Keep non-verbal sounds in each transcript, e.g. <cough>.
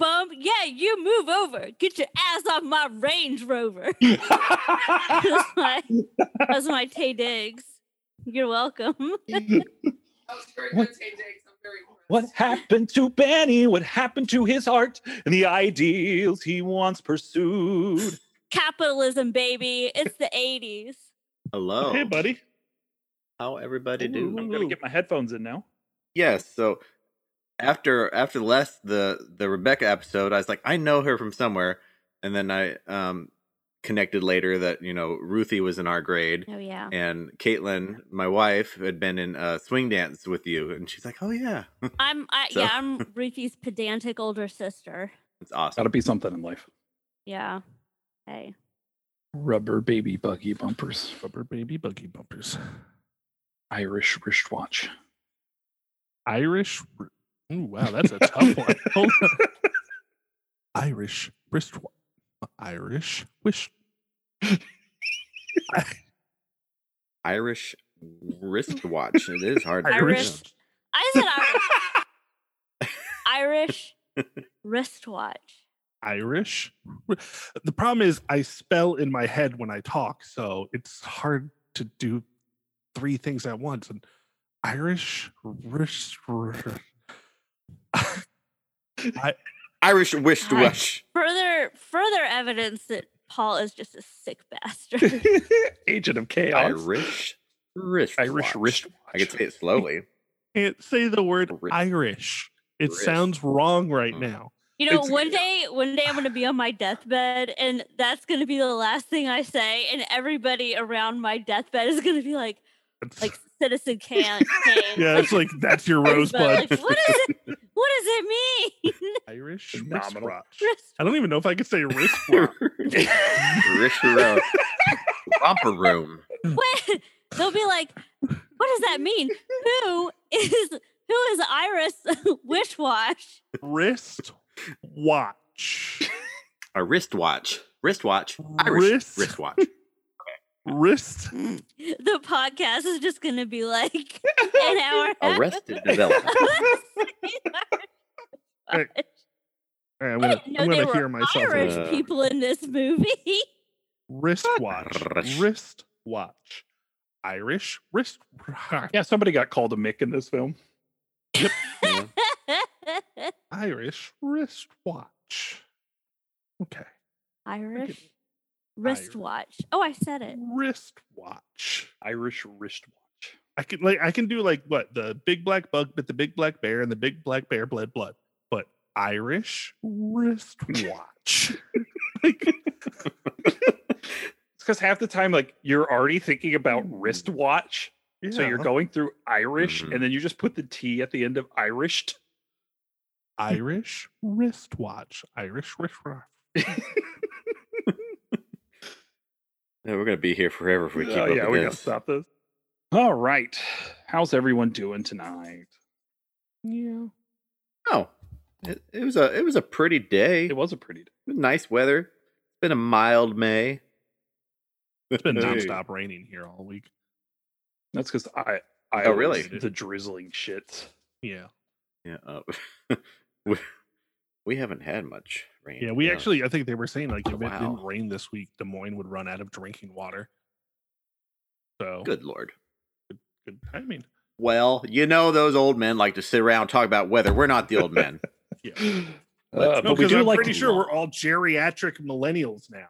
bum. Yeah, you move over. Get your ass off my Range Rover. <laughs> that's my, that's my Taye Diggs. You're welcome. That was very What? Taye Diggs. I'm very. What happened to Benny? What happened to his heart and the ideals he once pursued? Capitalism, baby. It's the 80s. Hello. Hey, buddy. How everybody do? I'm gonna get my headphones in now. Yes. So after after the last the the Rebecca episode, I was like, I know her from somewhere, and then I um connected later that you know Ruthie was in our grade, Oh, yeah. and Caitlin, my wife, had been in uh, swing dance with you, and she's like, Oh yeah, <laughs> I'm, I, So- yeah, I'm <laughs> Ruthie's pedantic older sister. it's awesome. Gotta be something in life. Yeah. Hey. Rubber baby buggy bumpers, Rubber baby buggy bumpers. Irish wristwatch. Irish. Wr- Ooh, wow, that's a tough one. <laughs> Hold on. Irish wristwatch. Irish wish. <laughs> Irish wristwatch. It is hard. to Irish. pronounce. I said Irish. <laughs> Irish wristwatch. Irish. The problem is I spell in my head when I talk, so it's hard to do three things at once. And Irish wrist. <laughs> Irish wish Hi. wash. Further further evidence that Paul is just a sick bastard. <laughs> Agent of chaos. Irish wristwatch. Irish wristwatch. I can say it slowly. Can't say the word Wrist. Irish. It Wrist. sounds wrong right Mm. now. You know, It's- one <laughs> day, one day I'm gonna be on my deathbed, and that's gonna be the last thing I say, and everybody around my deathbed is gonna be like, It's- like <laughs> Citizen Kane. Kane. yeah, it's like that's your <laughs> Rosebud, rosebud. Like, what is it? <laughs> What does it mean? Irish Phenomenal. wristwatch. Wrist- I don't even know if I could say wristwatch. Wrist row. Romper room. What? They'll be like, what does that mean? Who is who is Iris Wishwash? Wrist watch. A wristwatch. Wristwatch. Irish Wrist- wristwatch. Wrist. <laughs> The podcast is just gonna be like <laughs> an hour. Arrested development. <laughs> Hey, All right, I'm gonna, didn't know I'm there gonna were hear myself. Irish Uh, people in this movie. Wristwatch. Irish. Wristwatch. Irish wrist. Yeah, somebody got called a Mick in this film. Yeah. Irish wristwatch. Okay. Irish wristwatch. Oh, I said it. Wristwatch. Irish wristwatch. I can like I can do like what the big black bug bit the big black bear and the big black bear bled blood, but Irish wristwatch. <laughs> <laughs> like It's because half the time, like you're already thinking about wristwatch, so you're going through Irish, Mhm. and then you just put the T at the end of Irished. Irish wristwatch. Irish wristwatch. <laughs> Yeah, we're gonna be here forever if we keep Oh, up yeah, with we gotta stop this. All right, how's everyone doing tonight? Yeah. Oh, it, it was a it was a pretty day. It was a pretty. Day. nice weather. It's been a mild May. It's been Hey. nonstop raining here all week. That's because I. I Oh, really? The drizzling shit. Yeah. Yeah, uh, <laughs> we, we haven't had much rain. Yeah, we no. actually I think they were saying like if it didn't rain this week, Des Moines would run out of drinking water. So Good lord. good timing. Well, you know those old men like to sit around and talk about weather. We're not the old men. <laughs> Yeah. Uh, No, but we because do I'm like. pretty sure we're all geriatric millennials now.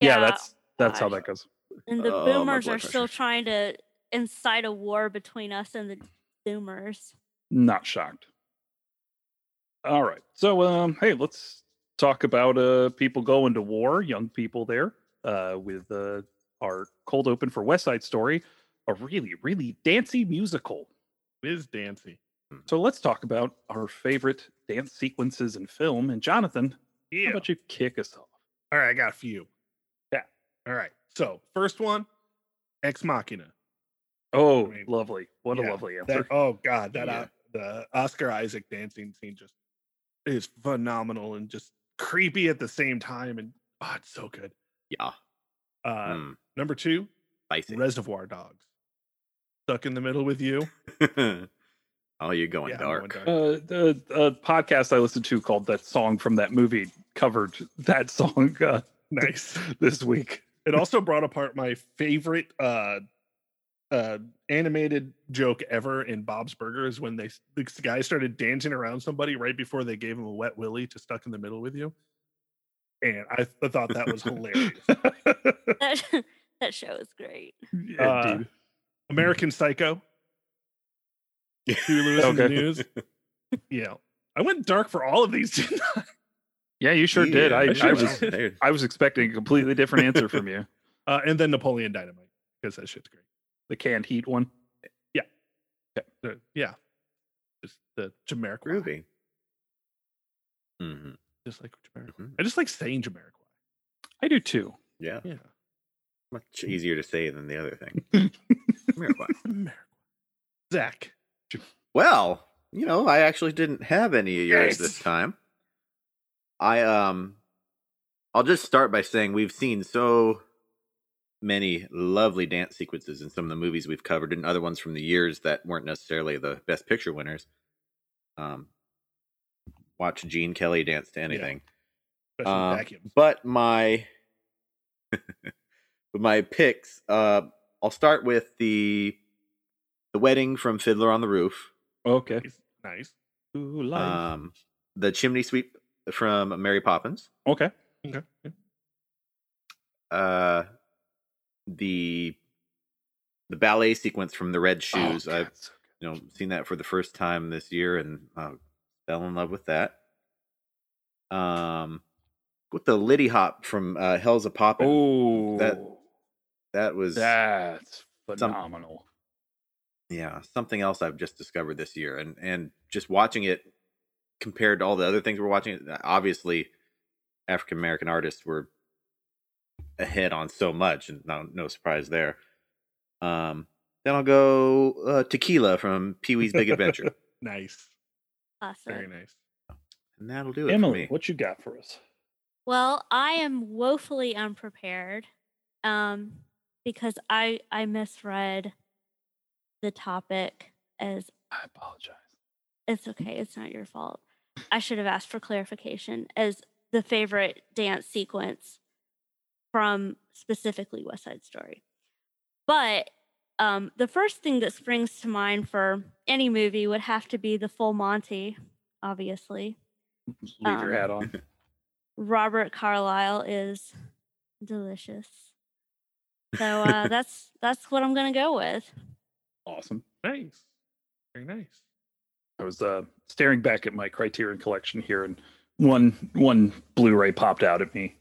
Yeah, that's that's how that goes. And the Oh, boomers blood are still trying to incite a war between us and the boomers. Not shocked. All right. So um hey, let's talk about uh people going to war, young people there, uh with uh our cold open for West Side Story, a really, really dancey musical. Is Dancy. So let's talk about our favorite dance sequences in film. And Jonathan, Yeah. how about you kick us off? All right, I got a few. Yeah. All right. So first one, Ex Machina. Oh, mean, lovely. What a yeah, lovely That, answer. oh God, that Yeah. uh, the Oscar Isaac dancing scene just is phenomenal and just creepy at the same time, and oh, it's so good. Yeah. Uh, Mm, Number two, spicy. Reservoir Dogs. Stuck in the middle with you. <laughs> Oh, you're going Yeah, I'm going dark. dark. Uh, the uh, podcast I listened to called "That Song from That Movie" covered that song uh, <laughs> Nice. this week. It also brought apart my favorite uh animated joke ever in Bob's Burgers when they s- this guy started dancing around somebody right before they gave him a wet willy to stuck in the middle with you. And I, th- I thought that was hilarious. <laughs> <laughs> That <laughs> that show is great. yeah, Uh, dude. American Psycho. Huey Lewis in the news. Yeah. I went dark for all of these, didn't I? Yeah, you sure did. Yeah, I, I I sure was did. I was expecting a completely different answer from you. Uh, and then Napoleon Dynamite, because that shit's great. The canned heat one. Uh, yeah. Just the Jamiroquai. Groovy. hmm Just like Jamiroquai. Mhm. I just like saying Jamiroquai. I do too. Yeah, Yeah. much easier to say than the other thing. <laughs> Jamiroquai. Jamiroquai. <laughs> Zach. Well, you know, I actually didn't have any of yours this time. I um I'll just start by saying we've seen so many lovely dance sequences in some of the movies we've covered and other ones from the years that weren't necessarily the best picture winners. Um watch Gene Kelly dance to anything. Especially Um. But my <laughs> my picks, uh I'll start with the the wedding from Fiddler on the Roof. Okay. Nice. nice. Ooh, life. Um, the chimney sweep from Mary Poppins. okay. Okay. Uh, the the ballet sequence from the Red Shoes. Oh, I've so you know seen that for the first time this year and uh, fell in love with that. Um, with the Lindy Hop from uh, Hell's a. Poppin'. Oh, that that was that's some- phenomenal. yeah something else I've just discovered this year, and and just watching it compared to all the other things we're watching. Obviously, African American artists were ahead on so much, and no no surprise there. Um, then I'll go uh, Tequila from Pee Wee's Big Adventure, <laughs> Nice. Awesome. Very nice. and that'll do it for Emily, me. what you got for us? Well, I am woefully unprepared um, because I I misread the topic as I apologize. it's okay, it's not your fault. I should have asked for clarification as the favorite dance sequence from specifically West Side Story. But um, the first thing that springs to mind for any movie would have to be the Full Monty, obviously. <laughs> Leave your Um, hat on. Robert Carlyle is delicious. So uh, <laughs> that's that's what I'm gonna go with. Awesome. Nice. Very nice. I was uh, staring back at my Criterion collection here, and one one Blu-ray popped out at me.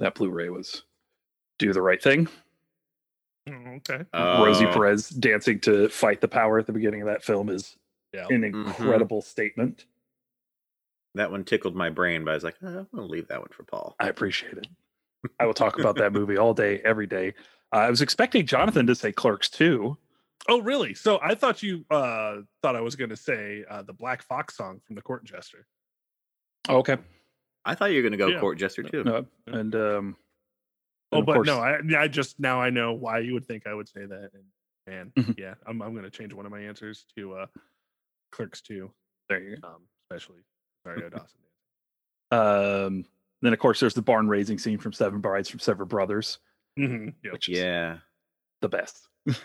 That Blu-ray was "Do the Right Thing." Oh, okay. Rosie Oh, Perez dancing to "Fight the Power" at the beginning of that film is Yeah. an Mhm. incredible statement. That one tickled my brain, but I was like, "Uh, I'm gonna leave that one for Paul. I appreciate it. I will talk about that movie all day, every day. Uh, I was expecting Jonathan to say Clerks too. Oh, really? So I thought you uh thought I was going to say uh the Black Fox song from the Court Jester. Okay. I thought you were gonna go Yeah. Court Jester too. Uh, and um, Oh, and of but course- no, I I just now I know why you would think I would say that. And man, Mhm. yeah, I'm I'm going to change one of my answers to uh Clerks 2, there you go. um especially Mario <laughs> Dawson. Um, then of course there's the barn raising scene from Seven Brides from Seven Brothers, Mm-hmm. Yep. which is Yeah. the best. <laughs>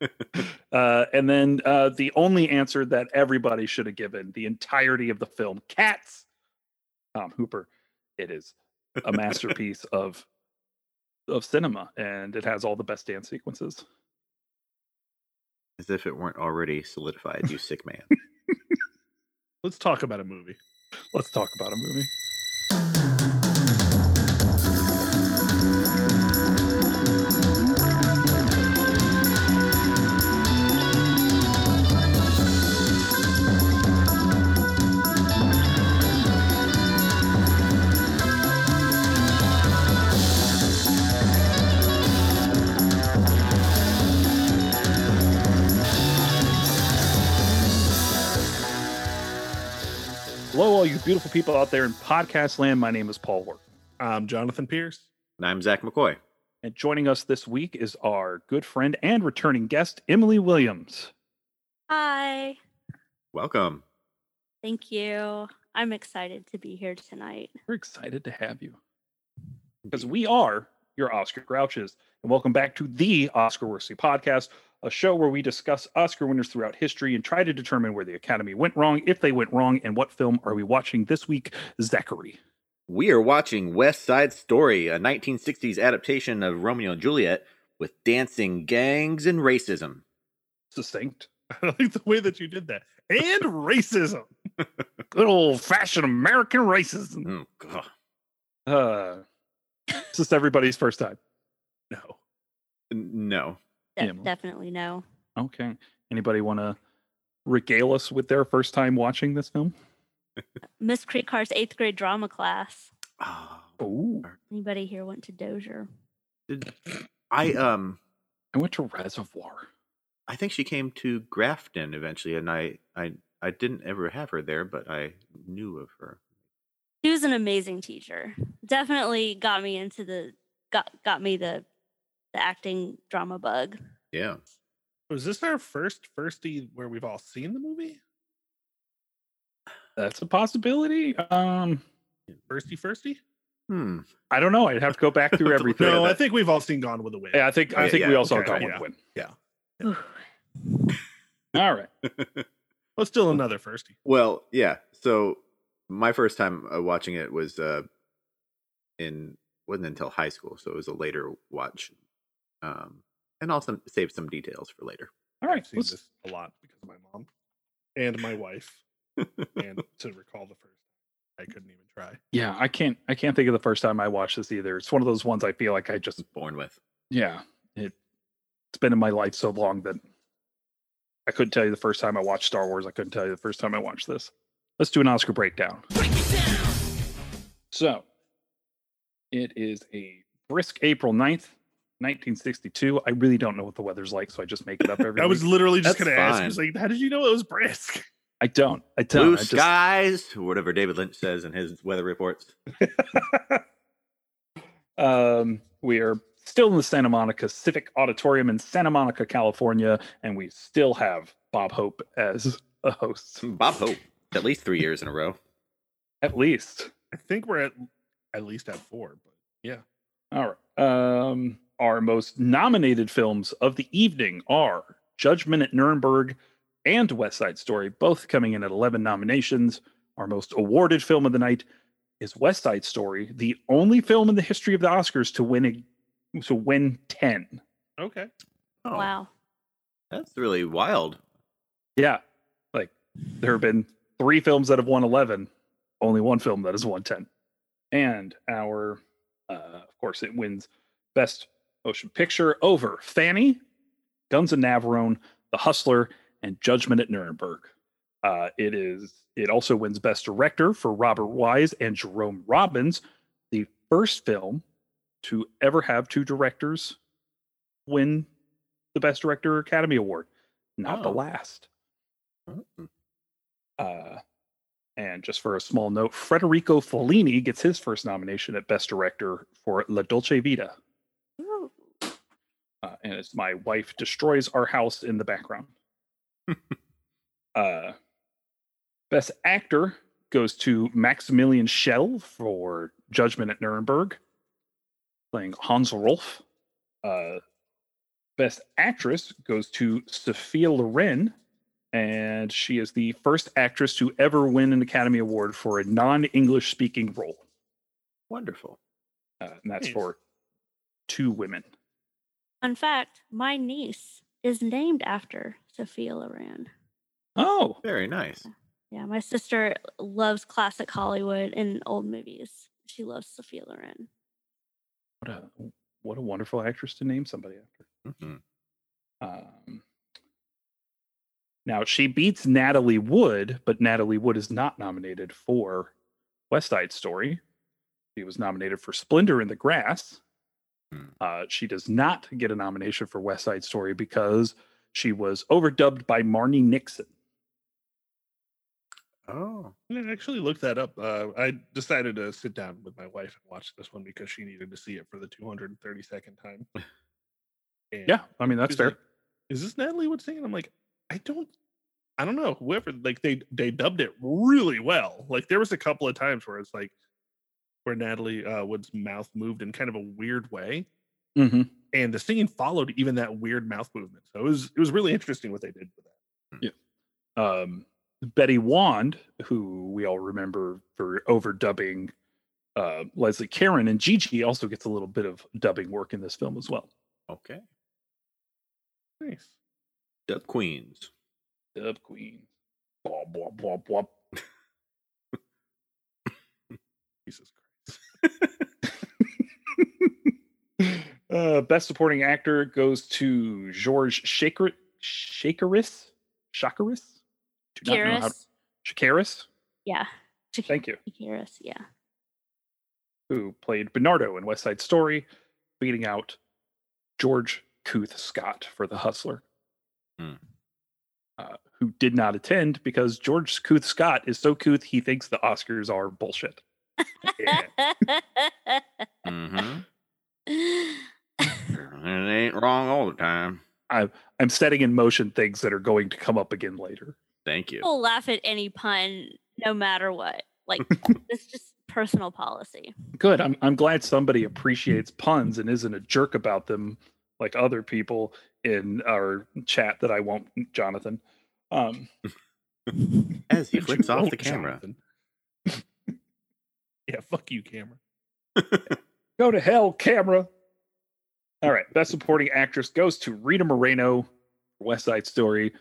<laughs> uh, and then uh, the only answer that everybody should have given the entirety of the film, Cats. Tom Hooper. It is a <laughs> masterpiece of of cinema, and it has all the best dance sequences. As if it weren't already solidified, you sick man. <laughs> Let's talk about a movie. Let's talk about a movie. Beautiful people out there in podcast land. My name is Paul Work. Um Jonathan Pierce. And I'm Zach McCoy. And joining us this week is our good friend and returning guest, Emily Williams. Hi. Welcome. Thank you. I'm excited to be here tonight. We're excited to have you because we are your Oscar Grouches. And welcome back to the Oscar Worthy Podcast, a show where we discuss Oscar winners throughout history and try to determine where the Academy went wrong, if they went wrong, and what film are we watching this week, Zachary? We are watching West Side Story, a 1960s adaptation of Romeo and Juliet with dancing gangs and racism. Succinct. <laughs> I like the way that you did that. And racism. <laughs> Good old fashioned American racism. Oh, God. Uh, it's just everybody's first time. No. No. De- Yeah, definitely no. Okay. Anybody want to regale us with their first time watching this film? Miss Creekhar's eighth grade drama class. Oh, Oh, Anybody here went to Dozier? did I um I went to Reservoir. I think she came to Grafton eventually, and I I I didn't ever have her there, but I knew of her. She was an amazing teacher. Definitely got me into the got got me the the acting drama bug. Yeah. Was this our first firstie where we've all seen the movie? That's a possibility. Um, Firstie firstie? Hmm. I don't know. I'd have to go back through <laughs> everything. No, I think we've all seen Gone with the Wind. Yeah, I think I Yeah, think we all also okay, got yeah. one win. Whew. All right. <laughs> Well, still another firstie. Well, yeah. So my first time uh, watching it was uh in wasn't until high school, so it was a later watch. Um, and also save some details for later. All right. I've seen let's- this a lot because of my mom and my wife. and <laughs> to recall the first I couldn't even try. yeah, I can't I can't think of the first time I watched this either. It's one of those ones I feel like I just Born with. yeah, it it's been in my life so long that I couldn't tell you the first time I watched Star Wars. I couldn't tell you the first time I watched this. Let's do an Oscar breakdown. So, it is a brisk April 9th, 1962. I really don't know what the weather's like, so I just make it up <laughs> every I was week. literally just going to ask. I was like, how did you know it was brisk? I don't. I don't. Blue I just- skies, or whatever David Lynch says in his weather reports. <laughs> um, we are still in the Santa Monica Civic Auditorium in Santa Monica, California, and we still have Bob Hope as a host, Bob Hope, at least three years in a row. at least. I think we're at at least at four, but yeah. All right. Um, our most nominated films of the evening are Judgment at Nuremberg and West Side Story, both coming in at 11 nominations. Our most awarded film of the night is West Side Story, the only film in the history of the Oscars to win a, to win 10. Okay. Oh, Wow. That's really wild. Yeah. Like there have been three films that have won 11, only one film that has won 10. And our, uh, of course, it wins Best Motion Picture over Fanny, Guns of Navarone, The Hustler, and Judgment at Nuremberg. Uh, it is. It also wins Best Director for Robert Wise and Jerome Robbins, the first film to ever have two directors win the Best Director Academy Award. Not the Oh. last. Mm. Uh, and just for a small note, Federico Fellini gets his first nomination at Best Director for La Dolce Vita. Uh, and it's My Wife Destroys Our House in the background. <laughs> uh, Best Actor goes to Maximilian Schell for Judgment at Nuremberg, playing Hans Rolf. Uh, Best Actress goes to Sophia Loren, and she is the first actress to ever win an Academy Award for a non-English speaking role, Wonderful. uh, and that's Nice. for two women. Fun fact: My niece is named after Sophia Loren. Oh, Very nice. Yeah, my sister loves classic Hollywood and old movies. She loves Sophia Loren. what a what a wonderful actress to name somebody after. hmm Um, now she beats Natalie Wood, but Natalie Wood is not nominated for West Side Story. She was nominated for Splendor in the Grass. Hmm. Uh, she does not get a nomination for West Side Story because she was overdubbed by Marni Nixon. Oh, I actually looked that up. Uh, I decided to sit down with my wife and watch this one because she needed to see it for the 232nd time. <laughs> And Yeah, I mean that's fair. like, Is this Natalie Wood singing? I'm like, I don't I don't know whoever like they they dubbed it really well. Like there was a couple of times where it's like where Natalie uh, Wood's mouth moved in kind of a weird way, hmm and the singing followed even that weird mouth movement. So it was it was really interesting what they did with that. Yeah. Um, Betty Wand, who we all remember for overdubbing uh, Leslie Caron, and Gigi also gets a little bit of dubbing work in this film as well. Okay. Nice. Dub Queens. Dub Queen. Blah, blah, blah, blah. <laughs> Jesus Christ. <laughs> uh, best supporting actor goes to George Shaker Shakeris Shakaris. Do not know how Kiris. Shakaris, Yeah. Thank you. Kiris, yeah. who played Bernardo in West Side Story, beating out George Kuth Scott for The Hustler, Hmm. uh, who did not attend because George Kuth Scott is so Kuth he thinks the Oscars are bullshit. Yeah. Mm-hmm. <laughs> it ain't wrong all the time. I'm I'm setting in motion things that are going to come up again later. Thank you. We'll laugh at any pun no matter what. Like <laughs> it's just personal policy. Good. I'm I'm glad somebody appreciates puns and isn't a jerk about them like other people in our chat that I won't, Jonathan. Um, <laughs> As he flips off the camera. Jonathan. <laughs> yeah, fuck you, camera. <laughs> Go to hell, camera. All right. Best supporting actress goes to Rita Moreno, West Side Story,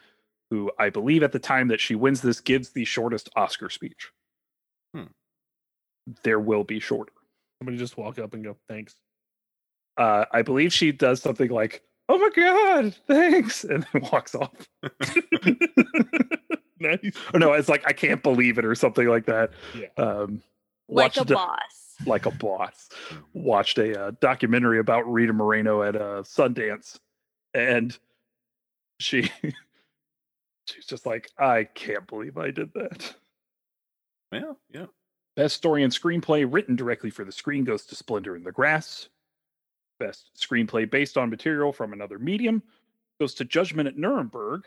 who I believe at the time that she wins this gives the shortest Oscar speech. Hmm. There will be shorter. Somebody just walk up and go, thanks. Uh, I believe she does something like, "Oh my god, thanks," and then walks off. <laughs> nice. Or no, it's like I can't believe it or something like that. Yeah. Um, Like a watched boss. like a boss. Watched a uh, documentary about Rita Moreno at uh, Sundance, and she <laughs> she's just like, I can't believe I did that. Yeah, yeah. Best story and screenplay written directly for the screen goes to Splendor in the Grass. Best screenplay based on material from another medium goes to Judgment at Nuremberg,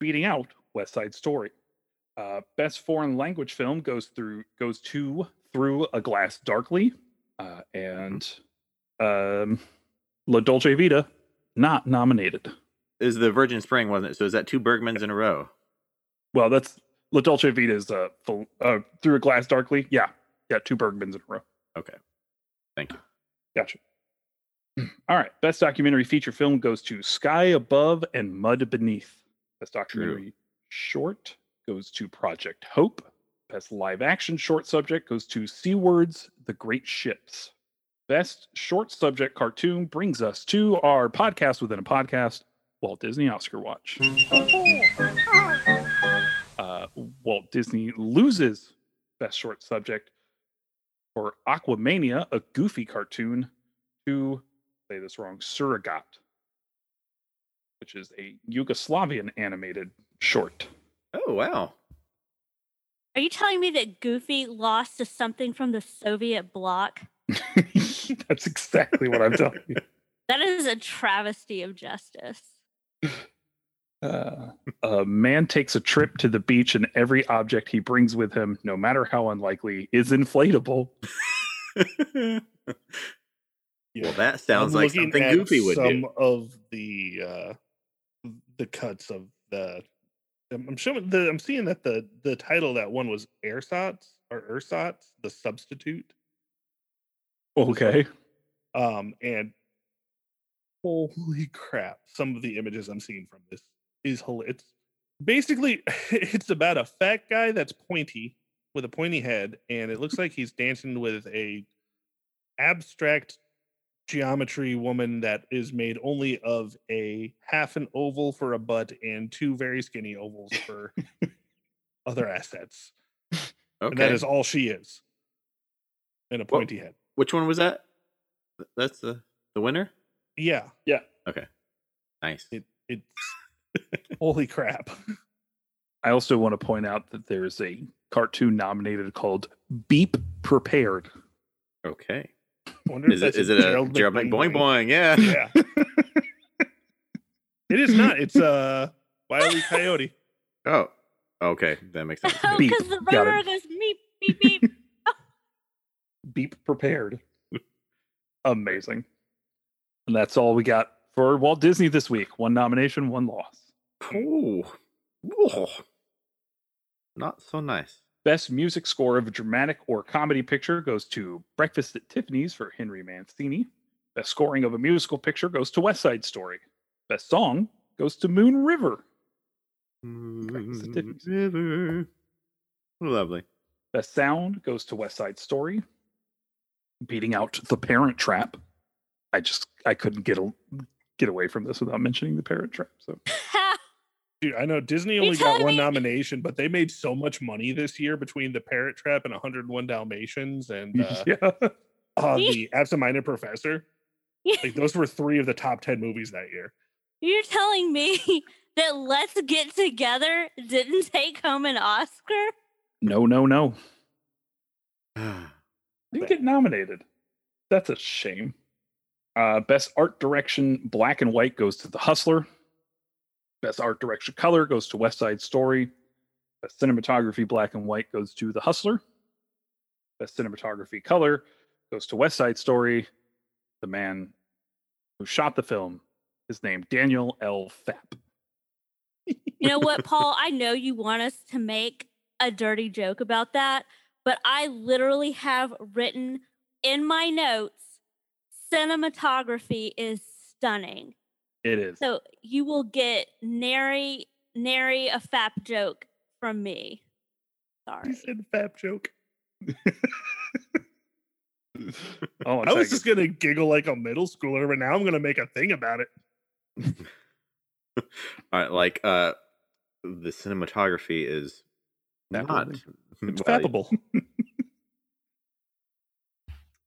beating out West Side Story. Uh, best foreign language film goes through goes to Through a Glass Darkly, uh, and um, La Dolce Vita not nominated. Is the Virgin Spring, wasn't it? So is that two Bergmans in a row? Well, that's La Dolce Vita is uh, full, uh, Through a Glass Darkly. Yeah, yeah, two Bergmans in a row. Okay. Thank you. Gotcha. All right. Best documentary feature film goes to Sky Above and Mud Beneath. Best documentary short goes to Project Hope. Best live action short subject goes to Seawards The Great Ships. Best short subject cartoon brings us to our podcast within a podcast, Walt Disney Oscar Watch. Uh, Walt Disney loses best short subject for Aquamania, a goofy cartoon, to say this wrong, Surrogat, which is a Yugoslavian animated short. Oh wow. Are you telling me that Goofy lost to something from the Soviet bloc? <laughs> That's exactly what I'm telling you. <laughs> That is a travesty of justice. Uh, a man takes a trip to the beach, and every object he brings with him, no matter how unlikely, is inflatable. <laughs> Well, that sounds I'm like looking something at Goofy would some do. of the uh the cuts of the I'm I'm showing the I'm seeing that the the title of that one was Airsats or Ersatz, the substitute. Okay. Um and holy crap, some of the images I'm seeing from this is hilarious. It's basically <laughs> it's about a fat guy that's pointy with a pointy head, and it looks like he's dancing with a abstract geometry woman that is made only of a half an oval for a butt and two very skinny ovals for other assets. And that Okay. is all she is. And a Well- pointy head. Which one was that? That's the the winner. Yeah. Yeah. Okay. Nice. It it's <laughs> holy crap. I also want to point out that there's a cartoon nominated called Beep Prepared. Okay. I wonder if Is it that's is it a Gerald McBoing boing? Yeah. Yeah. <laughs> it is not. It's uh Wiley Coyote. <laughs> Oh, Okay, that makes sense. <laughs> Oh, because the Got it. rotor goes beep beep beep. Beep prepared. Amazing. And that's all we got for Walt Disney this week. One nomination, one loss. oh, oh, not so nice. Best music score of a dramatic or comedy picture goes to Breakfast at Tiffany's for Henry Mancini. Best scoring of a musical picture goes to West Side Story. Best song goes to Moon River. Breakfast at Tiffany's. River. Lovely. Best sound goes to West Side Story, beating out The Parent Trap. I just I couldn't get a, get away from this without mentioning The Parent Trap. So <laughs> Dude, I know Disney only got one me- nomination, but they made so much money this year between the Parent Trap and 101 Dalmatians and uh, <laughs> yeah, uh, the Absent-Minded Professor. Like those were three of the top 10 movies that year. You're telling me <laughs> that Let's Get Together didn't take home an Oscar? no, no, no, <sighs> didn't get nominated. That's a shame. Uh, best art direction, black and white, goes to The Hustler. Best art direction, color goes to West Side Story. Best cinematography, black and white, goes to The Hustler. Best cinematography, color goes to West Side Story. The man who shot the film is named Daniel L. Fapp. You know what, <laughs> Paul? I know you want us to make a dirty joke about that, but I literally have written in my notes cinematography is stunning. It is. So you will get nary nary a fap joke from me. Sorry. He said fap joke. <laughs> oh, I was just gonna giggle like a middle schooler, but now I'm gonna make a thing about it. <laughs> All right, like uh, the cinematography is not. <laughs> Fappable. It's well, fappable.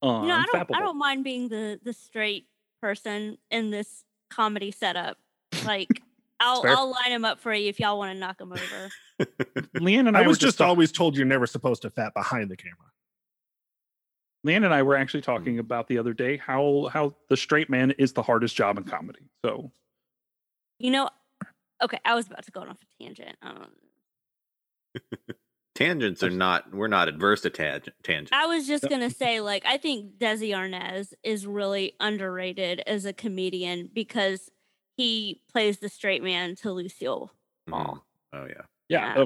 um, You know, I don't I don't mind being the the straight person in this comedy setup. Like <laughs> I'll fair. I'll line them up for you if y'all want to knock them over. <laughs> Leanne and I, I was just talk- always told you're never supposed to fat behind the camera. Leanne and I were actually Mm. talking about the other day how how the straight man is the hardest job in comedy. So You know, okay, I was about to go on off a tangent. Um, <laughs> Tangents are not. We're not adverse to tang- tangents. I was just gonna say, like, I think Desi Arnaz is really underrated as a comedian because he plays the straight man to Lucille. Mhm. Oh yeah. yeah, Yeah. uh,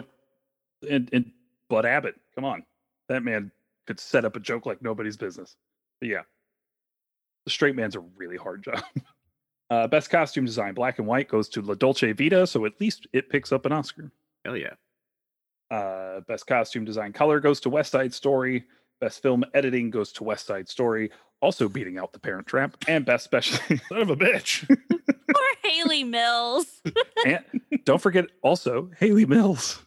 and, and Bud Abbott, come on, that man could set up a joke like nobody's business. But yeah, the straight man's a really hard <laughs> job. Uh, best costume design, black and white, goes to La Dolce Vita, so at least it picks up an Oscar. Hell yeah. Uh, best costume design color goes to West Side Story. Best film editing goes to West Side Story, also beating out The Parent Trap. And best special. <laughs> Son of a bitch. <laughs> Poor Hayley Mills. and don't forget also Hayley Mills.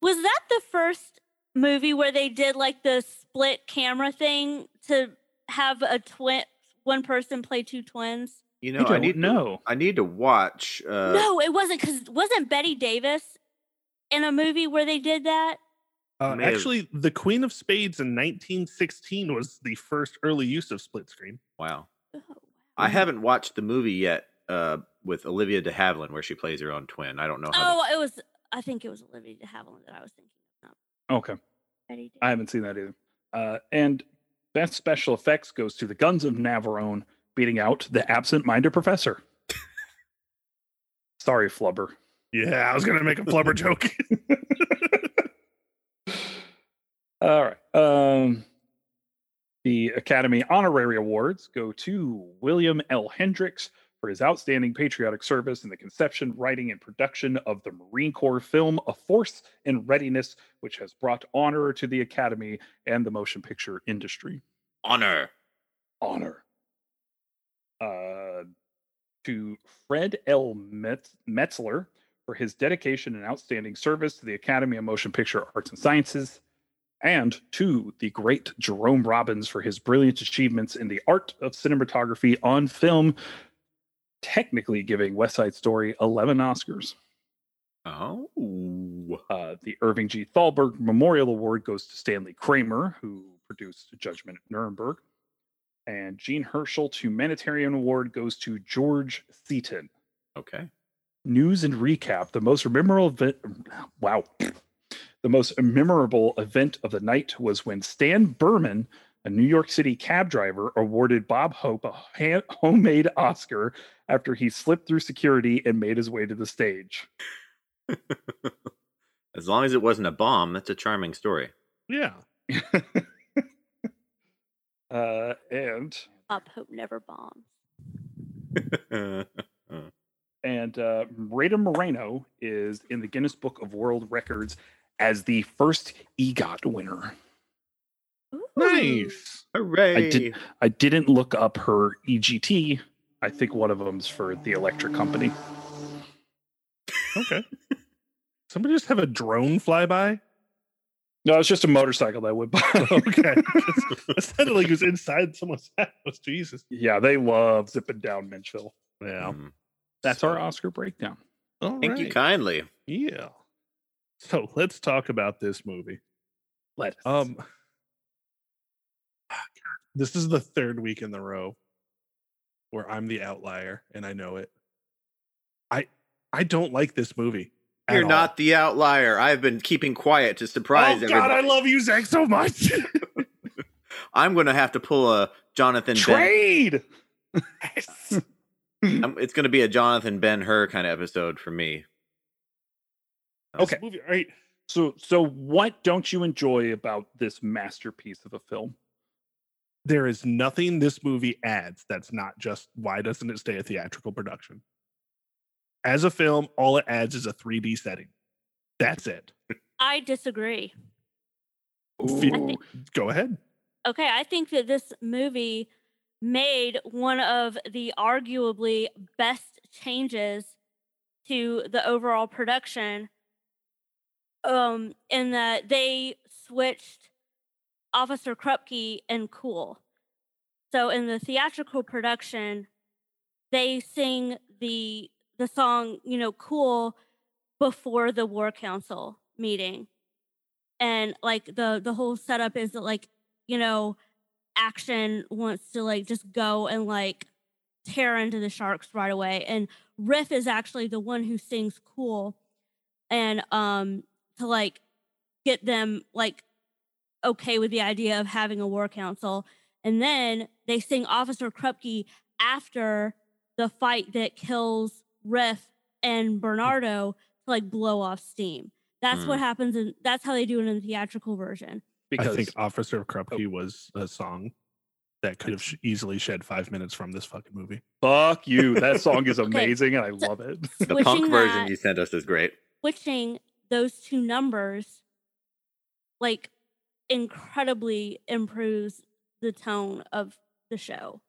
Was that the first movie where they did like the split camera thing to have a twin, one person play two twins? You I know, I, don't need know. To, I need to watch. Uh, no, it wasn't because wasn't Bette Davis in a movie where they did that? Uh, actually, The Queen of Spades in 1916 was the first early use of split screen. Wow. Oh, I haven't watched the movie yet. Uh, with Olivia De Havilland, where she plays her own twin. I don't know how. Oh, it was. I think it was Olivia de Havilland that I was thinking of. Okay. Betty I haven't seen that either. Uh, and best special effects goes to The Guns of Navarone, beating out The Absent Minded Professor. <laughs> Sorry, Flubber. Yeah, I was gonna make a flubber joke. <laughs> All right. Um, the Academy Honorary Awards go to William L. Hendricks for his outstanding patriotic service in the conception, writing, and production of the Marine Corps film A Force in Readiness, which has brought honor to the Academy and the motion picture industry. Honor. Honor. To Fred L. Metzler for his dedication and outstanding service to the Academy of Motion Picture Arts and Sciences, and to the great Jerome Robbins for his brilliant achievements in the art of cinematography on film, technically giving West Side Story 11 Oscars. Oh. Uh, the Irving G. Thalberg Memorial Award goes to Stanley Kramer, who produced Judgment at Nuremberg. And Jean Hersholt Humanitarian Award goes to George Seaton. Okay. news and recap. The most memorable event. Wow. The most memorable event of the night was when Stan Berman, a New York City cab driver, awarded Bob Hope a ha- homemade Oscar after he slipped through security and made his way to the stage. <laughs> As long as it wasn't a bomb, that's a charming story. Yeah. <laughs> Uh, and Bob Hope never bombs. <laughs> and uh, Rita Moreno is in the Guinness Book of World Records as the first EGOT winner. Ooh. Nice. Hooray! did- I didn't look up her EGT. I think one of them's for the electric company. Okay. <laughs> Somebody just have a drone fly by? No, it's just a motorcycle that went by. <laughs> Okay. <laughs> it sounded like it was inside someone's <laughs> house. Jesus. yeah, they love zipping down Minchville. Yeah. Mm. That's our Oscar breakdown. All Thank you kindly. Yeah. So let's talk about this movie. Let's. Um, this is the third week in the row where I'm the outlier, and I know it. I I don't like this movie. You're all. not the outlier. I've been keeping quiet to surprise Oh God, I love you, Zach, so much. <laughs> I'm going to have to pull a Jonathan Ben. trade. <laughs> I'm- it's going to be a Jonathan Ben Hur kind of episode for me. Okay. Movie, all right. So, so what don't you enjoy about this masterpiece of a film? There is nothing this movie adds that's not just why doesn't it stay a theatrical production? As a film, all it adds is a 3D setting. That's it. I disagree. Fe- I think- Go ahead. Okay, I think that this movie made one of the arguably best changes to the overall production um in that they switched Officer Krupke and Cool. So in the theatrical production, they sing the the song, you know, Cool before the War Council meeting. And like the the whole setup is that like, you know, action wants to like just go and like tear into the sharks right away. And Riff is actually the one who sings cool and um to like get them like okay with the idea of having a war council. And then they sing Officer Krupke after the fight that kills Riff and Bernardo to like blow off steam. That's what Hmm. happens and that's how they do it in the theatrical version. Because I think Officer Krupke was a song that could have sh- easily shed five minutes from this fucking movie. fuck you. That <laughs> song is Okay, amazing, and I so- love it. <laughs> The Switching punk version that- you sent us is great. switching those two numbers like incredibly improves the tone of the show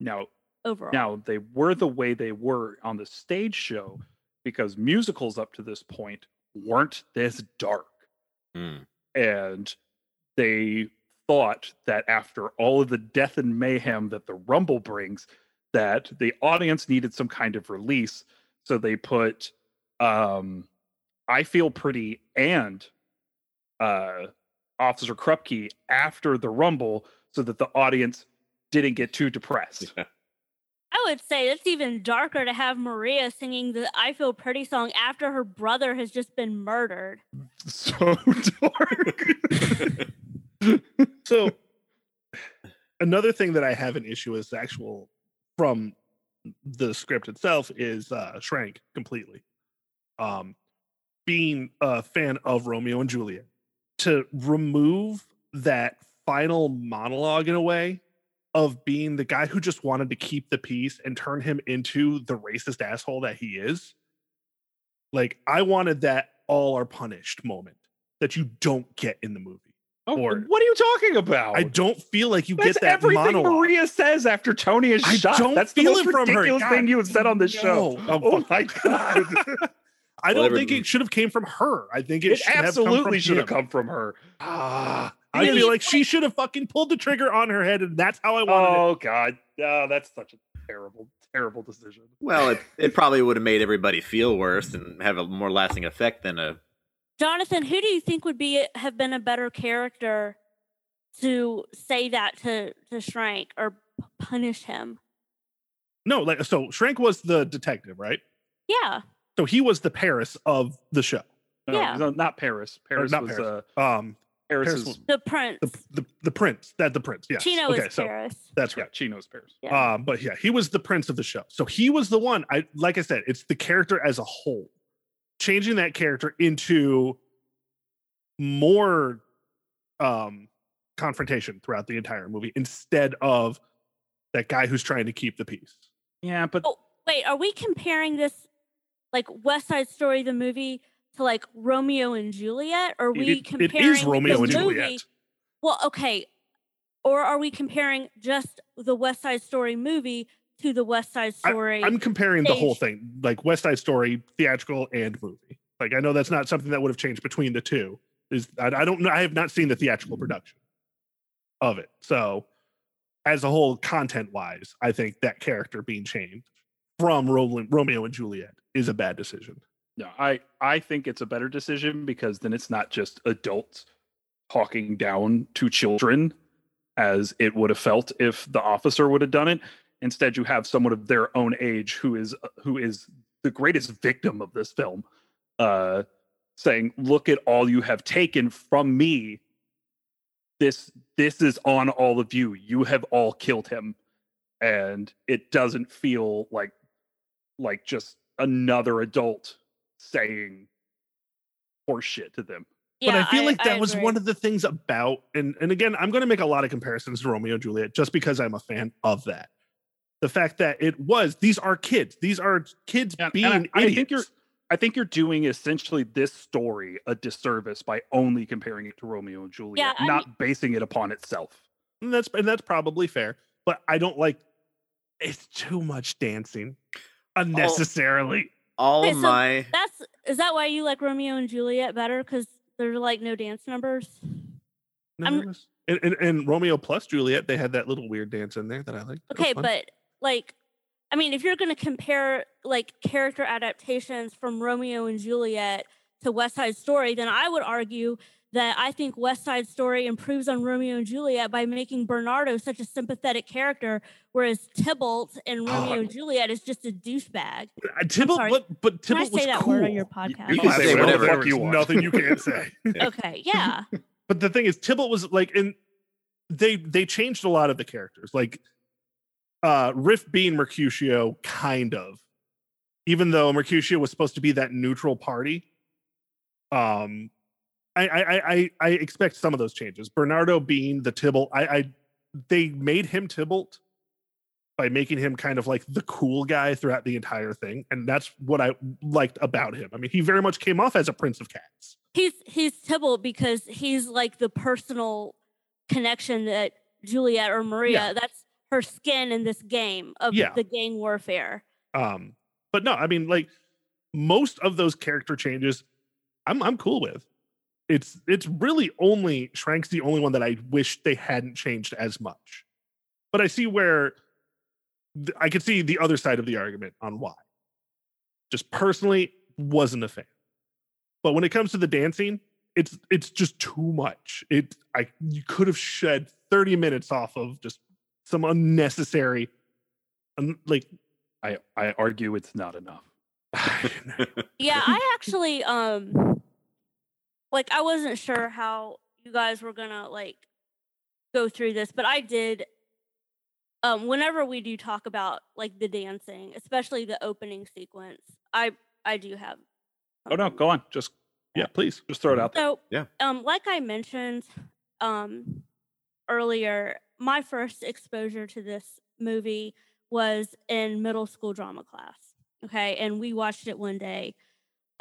Now, overall. now they were the way they were on the stage show because musicals up to this point weren't this dark. Mm. and they thought that after all of the death and mayhem that the rumble brings that the audience needed some kind of release so they put um i feel pretty and uh officer krupke after the rumble so that the audience didn't get too depressed I would say it's even darker to have Maria singing the I Feel Pretty song after her brother has just been murdered. <laughs> so dark So another thing that I have an issue with is actual from the script itself is uh Schrank completely. Um being a fan of Romeo and Juliet to remove that final monologue in a way of being the guy who just wanted to keep the peace and turn him into the racist asshole that he is. Like I wanted that all are punished moment that you don't get in the movie. Oh, Or- what are you talking about I don't feel like you That's get that everything monologue. Maria says after Tony is I shot. don't That's the most it from her. ridiculous thing you have said on this show. no. Oh my god! <laughs> I don't every- think it should have came from her. I think it, it should have come absolutely from should have come from her. Ah, I Yeah. feel like she should have fucking pulled the trigger on her head, and that's how I wanted it. oh god, oh, that's such a terrible, terrible decision. Well, it, it probably would have made everybody feel worse and have a more lasting effect than a. Jonathan, who do you think would be have been a better character to say that to to Schrank or punish him? No, like so Schrank was the detective, right? Yeah. So he was the Paris of the show. No, Yeah. no, not Paris. Paris not was Paris. uh Um, Paris, Paris is The prince. the the the prince. That the prince. Yeah. Chino okay, is so Paris. that's yeah, right. Chino's Paris. Yeah. Um, but yeah, he was the prince of the show. So he was the one. I like I said, it's the character as a whole. Changing that character into more um confrontation throughout the entire movie instead of that guy who's trying to keep the peace. Yeah, but Oh, wait, are we comparing this like West Side Story the movie to like Romeo and Juliet? Or are we it- comparing it is Romeo the and movie- Juliet. Well, okay. Or are we comparing just the West Side Story movie to the West Side Story? I'm comparing the whole thing, like West Side Story, theatrical and movie. Like I know that's not something that would have changed between the two. Is I, I don't know. I have not seen the theatrical production of it. So, as a whole, content wise, I think that character being changed from Romeo and Juliet is a bad decision. No, I I think it's a better decision because then it's not just adults talking down to children as it would have felt if the officer would have done it. Instead, you have someone of their own age who is who is the greatest victim of this film, uh, saying, "Look at all you have taken from me. This this is on all of you. You have all killed him." And it doesn't feel like like just another adult saying horseshit to them. but I feel like that I was agree. one of the things about and and again, I'm going to make a lot of comparisons to Romeo and Juliet just because I'm a fan of that. The fact that it was these are kids. These are kids And- and being I- I think you're- I think you're doing essentially this story a disservice by only comparing it to Romeo and Juliet, I not basing it upon itself. And that's and that's probably fair. But I don't like it's too much dancing unnecessarily. All Wait, of so my That's is that why you like Romeo and Juliet better? Because there's like no dance numbers. No, I'm- and, and, and Romeo plus Juliet, they had that little weird dance in there that I like. Okay, but like, I mean, if you're going to compare like character adaptations from Romeo and Juliet to West Side Story, then I would argue that I think West Side Story improves on Romeo and Juliet by making Bernardo such a sympathetic character, whereas Tybalt in Romeo and Juliet is just a douchebag. Uh, Tybalt, sorry. but but Can I Tybalt say that cool. word on your podcast? you can I'll say whatever whatever the fuck you want. Nothing you can't say. <laughs> Yeah. okay, yeah. <laughs> but the thing is, Tybalt was like, in they they changed a lot of the characters. Like, uh, Riff being Mercutio, kind of, even though Mercutio was supposed to be that neutral party. Um, I I I I, expect some of those changes. Bernardo being the Tybalt, I I they made him Tybalt by making him kind of like the cool guy throughout the entire thing, and that's what I liked about him. I mean, he very much came off as a Prince of Cats. He's he's Tybalt because he's like the personal connection that Juliet or Maria. That's her skin in this game of Yeah. the gang warfare. Um, but no, I mean, like most of those character changes, I'm I'm cool with. It's it's really only Schrank's the only one that I wish they hadn't changed as much. But I see where th- I could see the other side of the argument on why. Just personally, wasn't a fan. But when it comes to the dancing, it's it's just too much. It I you could have shed 30 minutes off of just some unnecessary, un, like I I argue it's not enough. <laughs> Yeah, I actually um like I wasn't sure how you guys were gonna like go through this, but I did um whenever we do talk about like the dancing, especially the opening sequence, I I do have Oh no, go on. Just yeah, please. just throw it out there. So, Yeah. um, like I mentioned, um, earlier, my first exposure to this movie was in middle school drama class. Okay, and we watched it one day.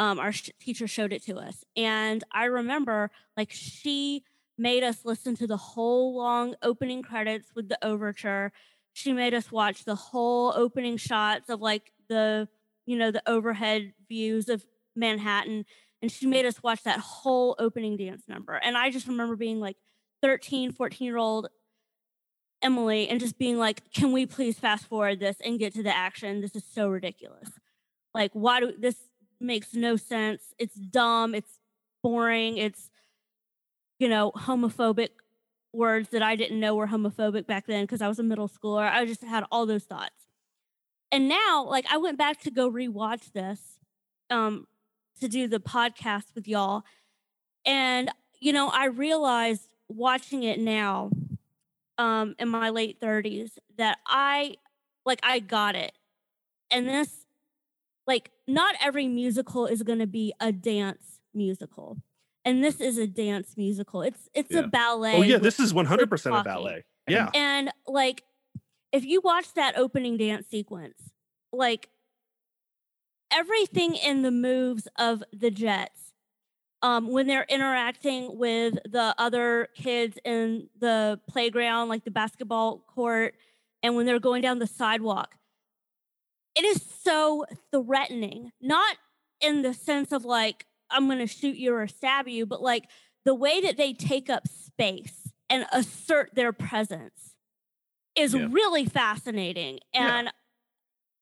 Um, our sh- teacher showed it to us, and I remember like she made us listen to the whole long opening credits with the overture. She made us watch the whole opening shots of like the you know the overhead views of Manhattan and she made us watch that whole opening dance number. And i just remember being like 13 14 year old emily and just being like can we please fast forward this and get to the action? This is so ridiculous. Like why do this makes no sense. It's dumb. It's boring. It's you know homophobic words that i didn't know were homophobic back then because i was a middle schooler. I just had all those thoughts. And now like i went back to go rewatch this um to do the podcast with y'all. And you know, I realized watching it now um in my late 30s that I like I got it. And this like not every musical is going to be a dance musical. And this is a dance musical. It's it's Yeah. a ballet. Oh yeah, this is 100% a ballet. Yeah. and like, if you watch that opening dance sequence, like everything in the moves of the Jets, um, when they're interacting with the other kids in the playground, like the basketball court, and when they're going down the sidewalk, it is so threatening. Not in the sense of like, I'm going to shoot you or stab you, but like the way that they take up space and assert their presence is Yeah. really fascinating Yeah. and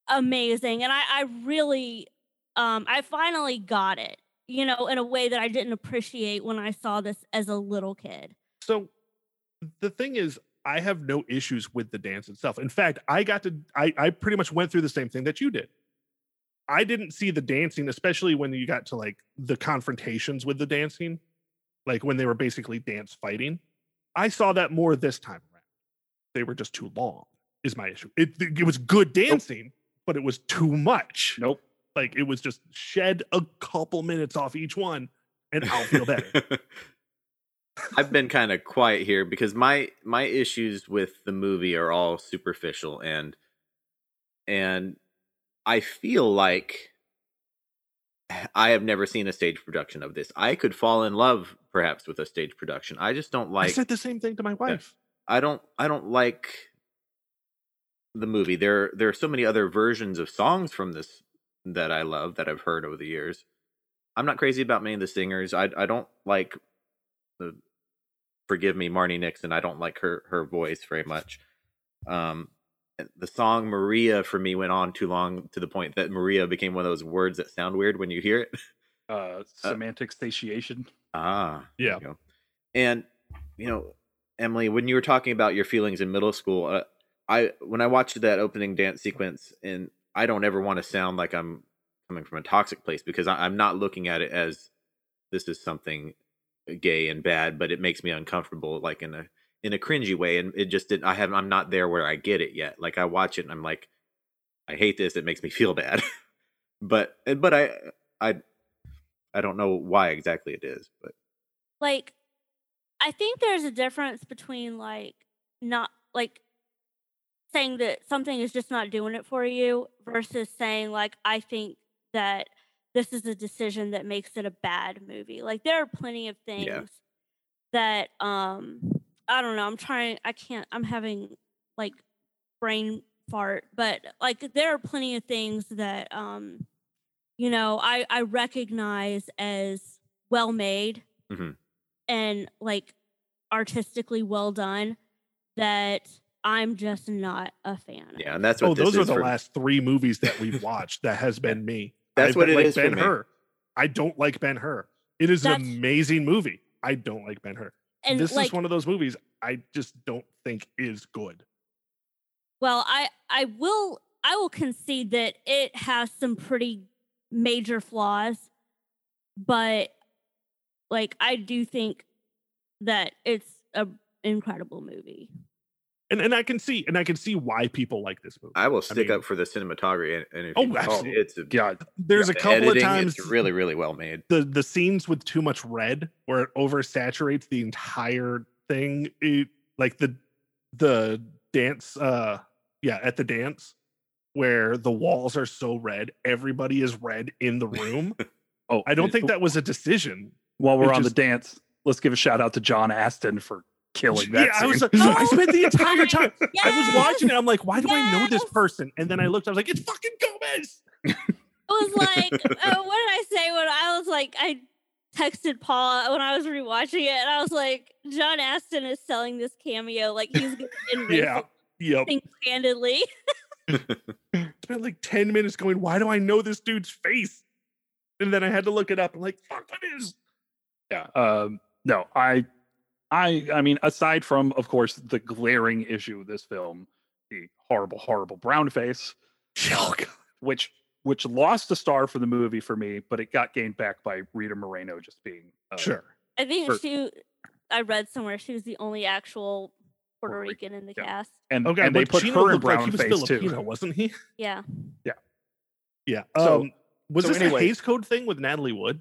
amazing. And I, I really, um, I finally got it, you know, in a way that I didn't appreciate when I saw this as a little kid. So the thing is, I have no issues with the dance itself. In fact, I got to I, I pretty much went through the same thing that you did. I didn't see the dancing, especially when you got to like the confrontations with the dancing, like when they were basically dance fighting. I saw that more this time around. They were just too long, is my issue. It, it was good dancing, but it was too much. Nope. Like it was just shed a couple minutes off each one, and I'll feel better. <laughs> I've been kind of quiet here because my my issues with the movie are all superficial and and I feel like I have never seen a stage production of this. I could fall in love perhaps with a stage production. I just don't like I said the same thing to my wife. I don't I don't like the movie. There there are so many other versions of songs from this that I love that I've heard over the years. I'm not crazy about many of the singers. I I don't like the forgive me Marni Nixon. I don't like her her voice very much. Um the song Maria for me went on too long to the point that Maria became one of those words that sound weird when you hear it. Uh, <laughs> semantic satiation. Ah, there you Yeah. And you know, Emily, when you were talking about your feelings in middle school, uh, I when I watched that opening dance sequence, and I don't ever want to sound like I'm coming from a toxic place because I, I'm not looking at it as this is something gay and bad, but it makes me uncomfortable, like in a in a cringy way, and it just didn't. I have I'm not there where I get it yet. Like I watch it, and I'm like, I hate this. It makes me feel bad. <laughs> but eh, but I I I don't know why exactly it is, but like I think there's a difference between like not like saying that something is just not doing it for you versus saying like I think that this is a decision that makes it a bad movie. Like there are plenty of things Yeah. that um I don't know, I'm trying I can't I'm having like brain fart, but like there are plenty of things that um you know, I I recognize as well made Mhm. and like artistically well done that I'm just not a fan yeah, and that's what Oh, this those are the for- last three movies that we've watched. That has been me. That's I what don't it like is for Ben me. Hur. I don't like Ben Hur. It is an amazing movie. I don't like Ben Hur. And this like is one of those movies I just don't think is good. well, I I will I will concede that it has some pretty major flaws, but like I do think that it's a incredible movie. And and I can see and I can see why people like this movie. I will stick mean- up for the cinematography, and, and if Oh, you- absolutely. it's a, God, There's a the couple editing, of times it's really really well made. the the scenes with too much red where it oversaturates the entire thing it, like the the dance uh yeah at the dance where the walls are so red everybody is red in the room <laughs> oh, i don't think that was a decision While we're it on just- the dance, let's give a shout out to John Astin for killing that. yeah i was scene. like, i <laughs> spent the Oh entire my- time i was watching it i'm like why do i know this person and then i looked i was like it's fucking gomez It was like, uh, what did I say when I was like, I texted Paul when I was rewatching it, and I was like, John Astin is selling this cameo like he's gonna win <laughs> yeah yep handedly. <laughs> spent like 10 minutes going, why do I know this dude's face? And then I had to look it up. I'm like, fuck, what is? yeah um no i i i mean aside from of course the glaring issue of this film the horrible horrible brown face <laughs> Oh, which which lost a star for the movie for me, but it got gained back by Rita Moreno just being uh, Sure. I think Or- she. I read somewhere she was the only actual Puerto Puerto Rican, Rican in the yeah. cast. And, Okay, and they but put Chino her in looked like brown he was face too. Filipino, wasn't he? Yeah. Yeah. So- um, was so this anyway- a Hays Code thing with Natalie Wood?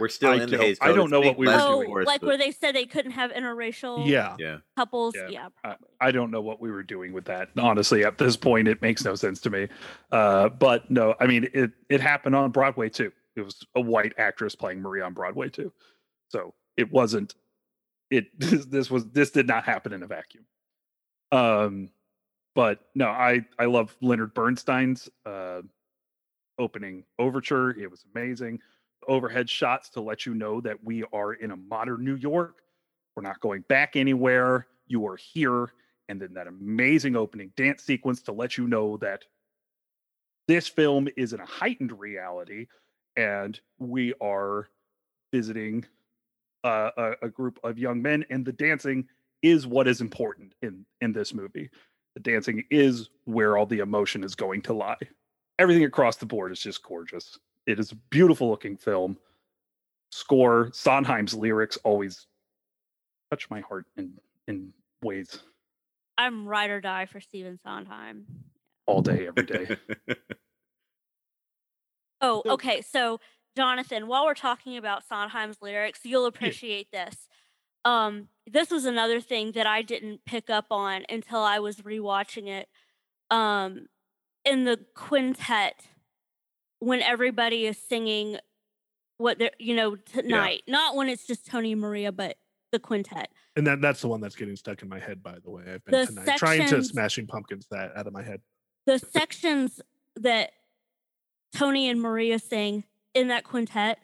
We're still I in the don't- Hays I don't It's know what we were blessed, of Oh, like where they said they couldn't have interracial Yeah. yeah. couples. Yeah. Yeah, I- probably. I don't know what we were doing with that. Honestly, at this point, it makes no sense to me. Uh, but no, I mean, it it happened on Broadway too. It was a white actress playing Maria on Broadway too. So it wasn't. It <laughs> this, this was this did not happen in a vacuum. Um, but no, I I love Leonard Bernstein's uh, opening overture. It was amazing. Overhead shots to let you know that we are in a modern New York. We're not going back anywhere. You are here. And then that amazing opening dance sequence to let you know that this film is in a heightened reality and we are visiting a, a group of young men. And the dancing is what is important in, in this movie. The dancing is where all the emotion is going to lie. Everything across the board is just gorgeous. It is a beautiful looking film. Score, Sondheim's lyrics always touch my heart in in ways I'm ride or die for Stephen Sondheim. all day, every day. <laughs> Oh, okay. So, Jonathan, while we're talking about Sondheim's lyrics, you'll appreciate this. Um, this was another thing that I didn't pick up on until I was rewatching it. Um, in the quintet, when everybody is singing what they're, you know, tonight, not when it's just Tony and Maria, but the quintet. And that that's the one that's getting stuck in my head, by the way. I've been The tonight trying to sections- smashing pumpkins that out of my head. the sections that Tony and Maria sing in that quintet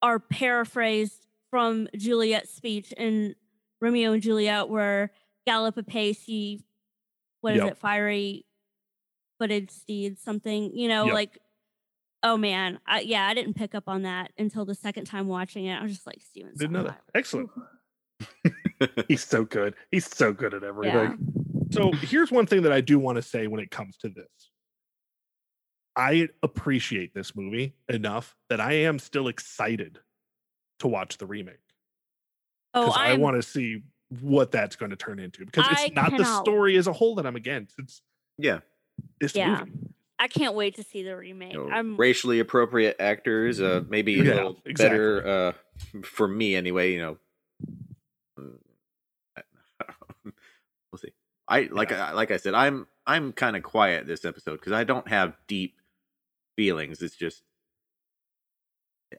are paraphrased from Juliet's speech in Romeo and Juliet, where gallop apace, ye, what is Yep. it, fiery footed steed something, you know, Yep. like, oh man, I, yeah, I didn't pick up on that until the second time watching it. I was just like, Steven, Didn't know that. Excellent. <laughs> He's so good. He's so good at everything. Yeah. So here's one thing that I do want to say when it comes to this. I appreciate this movie enough that I am still excited to watch the remake. Oh, Because I I'm, want to see what that's going to turn into. Because it's I not the story as a whole that I'm against. It's yeah. this Yeah. movie. I can't wait to see the remake. you know, I'm racially appropriate actors, uh, maybe a Yeah, little better uh, for me anyway. You know, Mm, <laughs> we'll see. I like I, like I said, I'm I'm kind of quiet this episode because I don't have deep feelings. It's just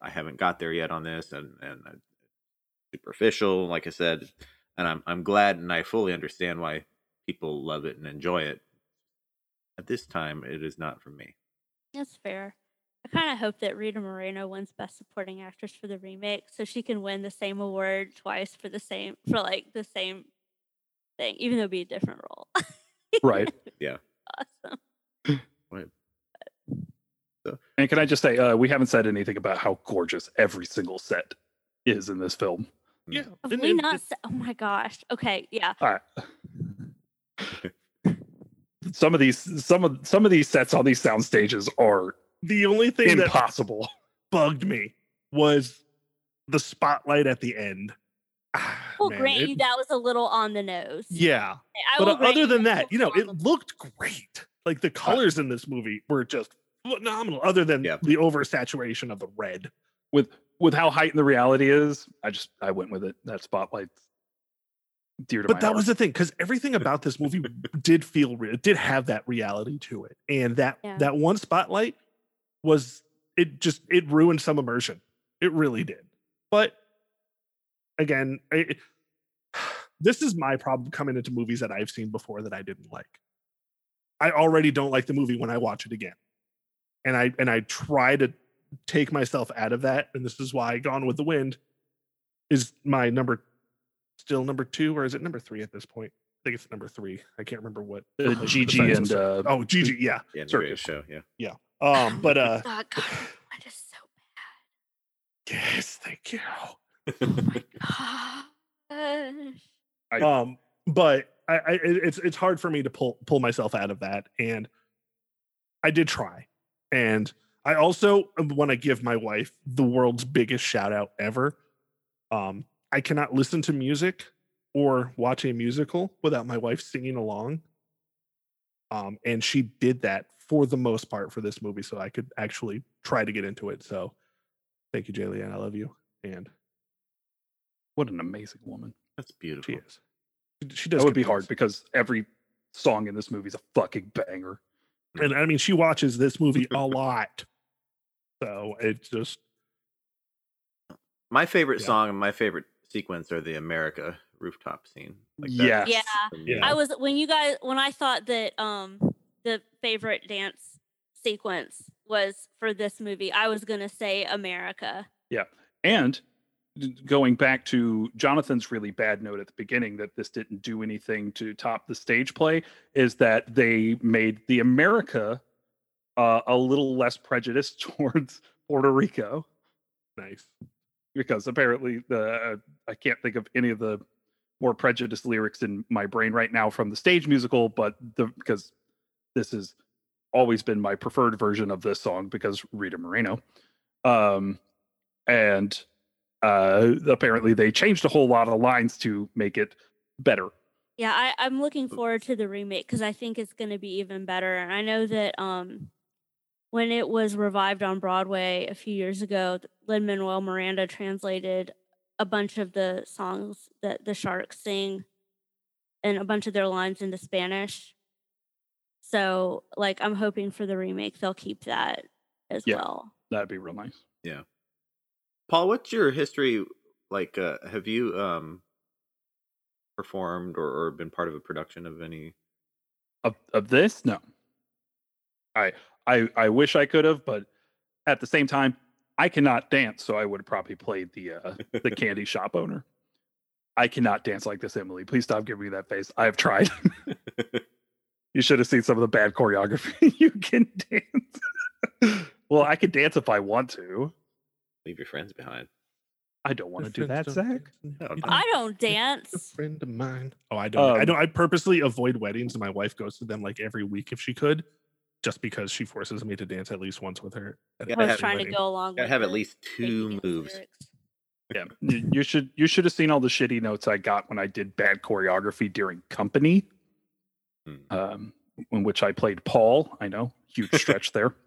I haven't got there yet on this, and and uh, superficial, like I said, and I'm I'm glad and I fully understand why people love it and enjoy it. At this time, it is not for me. That's fair. I kind of hope that Rita Moreno wins Best Supporting Actress for the remake, so she can win the same award twice for the same for like the same thing, even though it'd be a different role. Right. <laughs> Yeah. Awesome. <clears throat> right And can I just say, uh, we haven't said anything about how gorgeous every single set is in this film. Yeah. Have and- we not? it- oh my gosh. Okay. Yeah. All right. <laughs> some of these, some of some of these sets on these sound stages are the only thing that impossible. bugged me was the spotlight at the end. Ah, We'll man, grant it- you that was a little on the nose. Yeah. I but will uh, grant other than that that, you know, it looked great. Like the colors in this movie were just phenomenal. Other than Yeah. the oversaturation of the red. with with how heightened the reality is. I just I went with it. That spotlight's dear to my But that heart. was the thing, because everything about this movie <laughs> did feel real. It did have that reality to it, and that Yeah. that one spotlight was it just it ruined some immersion. It really did. But again, I, <sighs> this is my problem coming into movies that I've seen before that I didn't like. I already don't like the movie when I watch it again, and I and I try to take myself out of that. And this is why Gone with the Wind is my number still number two, or is it number three at this point? I think it's number three. I can't remember what. Uh, like, Gigi and uh, oh, Gigi, yeah. Yeah, Circus. show. Yeah. yeah. Um, but uh, <laughs> Oh, God, I just so yes, thank you. bad. <laughs> Gosh. I- um, but I, I, it's it's hard for me to pull pull myself out of that, and I did try, And I also want to give my wife the world's biggest shout out ever. Um, I cannot listen to music or watch a musical without my wife singing along. Um, and she did that for the most part for this movie, so I could actually try to get into it. So thank you, Jaylian. I love you. And What an amazing woman. That's beautiful. she is. She- She does. That would good be hard because every song in this movie is a fucking banger. and I mean, she watches this movie a <laughs> lot. So it's just My favorite Yeah. song and my favorite sequence or the America rooftop scene. that- Yes. Yeah. Yeah. I was when you guys when I thought that um the favorite dance sequence was for this movie, I was gonna say America. Yeah. And going back to Jonathan's really bad note at the beginning that this didn't do anything to top the stage play is that they made the America uh, a little less prejudiced <laughs> towards Puerto Rico nice. Because apparently the I can't think of any of the more prejudiced lyrics in my brain right now from the stage musical, but the because this has always been my preferred version of this song because Rita Moreno. Um and uh apparently they changed a whole lot of lines to make it better. Yeah, I, I'm looking forward to the remake because I think it's gonna be even better. And I know that um when it was revived on Broadway a few years ago, Lin Manuel Miranda translated a bunch of the songs that the Sharks sing and a bunch of their lines into Spanish. So, like, I'm hoping for the remake they'll keep that as Yeah. well. That'd be real nice. Yeah. Paul, what's your history like? Uh, have you um performed or, or been part of a production of any? Of of this? No. I I I wish I could have, but at the same time, I cannot dance, so I would have probably played the uh the <laughs> candy shop owner. I cannot dance like this, Emily. Please stop giving me that face. I have tried. <laughs> you should have seen some of the bad choreography. <laughs> you can dance. well, I can dance if I want to. Leave your friends behind. I don't want to do that, don't Zach. dance, and No, you I- I don't don't dance. A friend of mine. Oh, I don't. I Um, don't. I purposely avoid weddings, and my wife goes to them like every week if she could, just because she forces me to dance at least once with her. I was have- trying to go along Gotta have at least two moves. Yeah, <laughs> you, you should you should have seen all the shitty notes I got when I did bad choreography during company, Hmm. um, in which I played Paul. I know, huge stretch there. <laughs>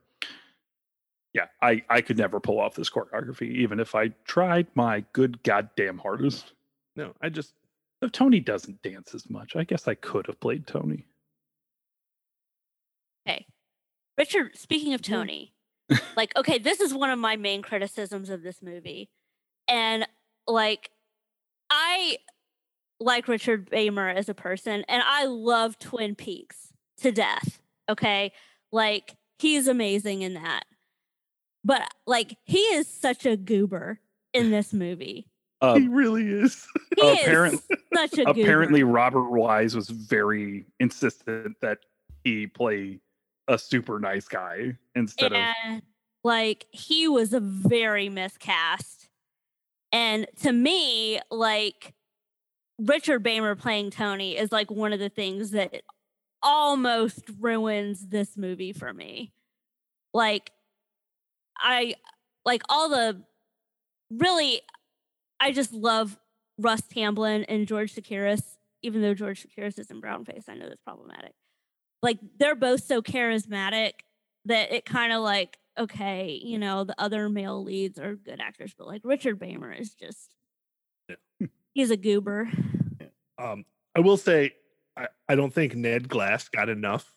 Yeah, I I could never pull off this choreography, even if I tried my good goddamn hardest. No, I just if Tony doesn't dance as much. I guess I could have played Tony. Okay. Richard, speaking of Tony, like, okay, this is one of my main criticisms of this movie. And like, I like Richard Beymer as a person, and I love Twin Peaks to death. Okay. Like, he's amazing in that. But like, he is such a goober in this movie. Uh, he really is. He Apparent- is such a goober. apparently, Robert Wise was very insistent that he play a super nice guy instead of like he was a very miscast. And to me like richard beymer playing tony is like one of the things that almost ruins this movie for me. Like i like all the really i just love russ tamblyn and george Chakiris, even though george Chakiris is in brownface i know that's problematic like they're both so charismatic that it kind of like okay you know the other male leads are good actors but like richard beymer is just Yeah. he's a goober Um, I will say, I, I don't think Ned Glass got enough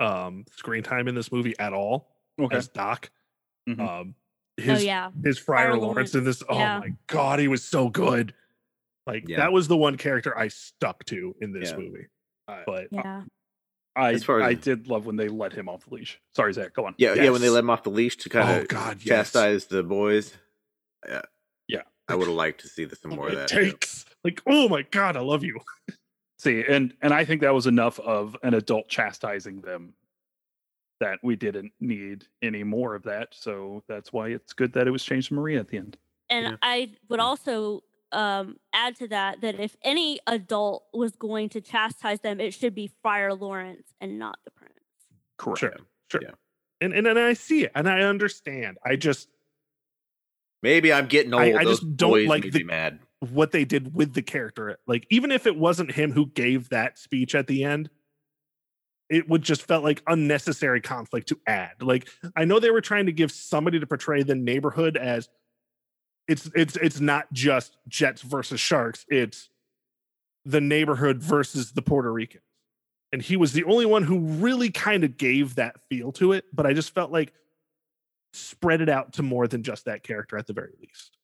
um screen time in this movie at all okay. as Doc. Mhm. Um, oh his yeah his Friar, Friar Lawrence in this. yeah. Oh my god, he was so good. Like Yeah. that was the one character I stuck to in this Yeah. movie. Uh, But yeah I As far as- I did love when they let him off the leash. Sorry, Zach. Go on. Yeah, yeah. When they let him off the leash to kind oh of god, yes. chastise the boys. Yeah, Yeah. I would have liked to see the, some more of it that. too. takes like oh my god, I love you. <laughs> See, and and I think that was enough of an adult chastising them that we didn't need any more of that. So that's why it's good that it was changed to Maria at the end. and Yeah. i would also um add to that that if any adult was going to chastise them it should be friar lawrence and not the prince Correct. Sure, sure. Yeah. and and, and I see it and I understand. I just Maybe I'm getting old. I- I Those just don't like the- mad. what they did with the character. Like even if it wasn't him who gave that speech at the end, it would just felt like unnecessary conflict to add. Like I know they were trying to give somebody to portray the neighborhood as it's it's it's not just Jets versus Sharks, it's the neighborhood versus the Puerto Ricans. And he was the only one who really kind of gave that feel to it, but I just felt like spread it out to more than just that character at the very least.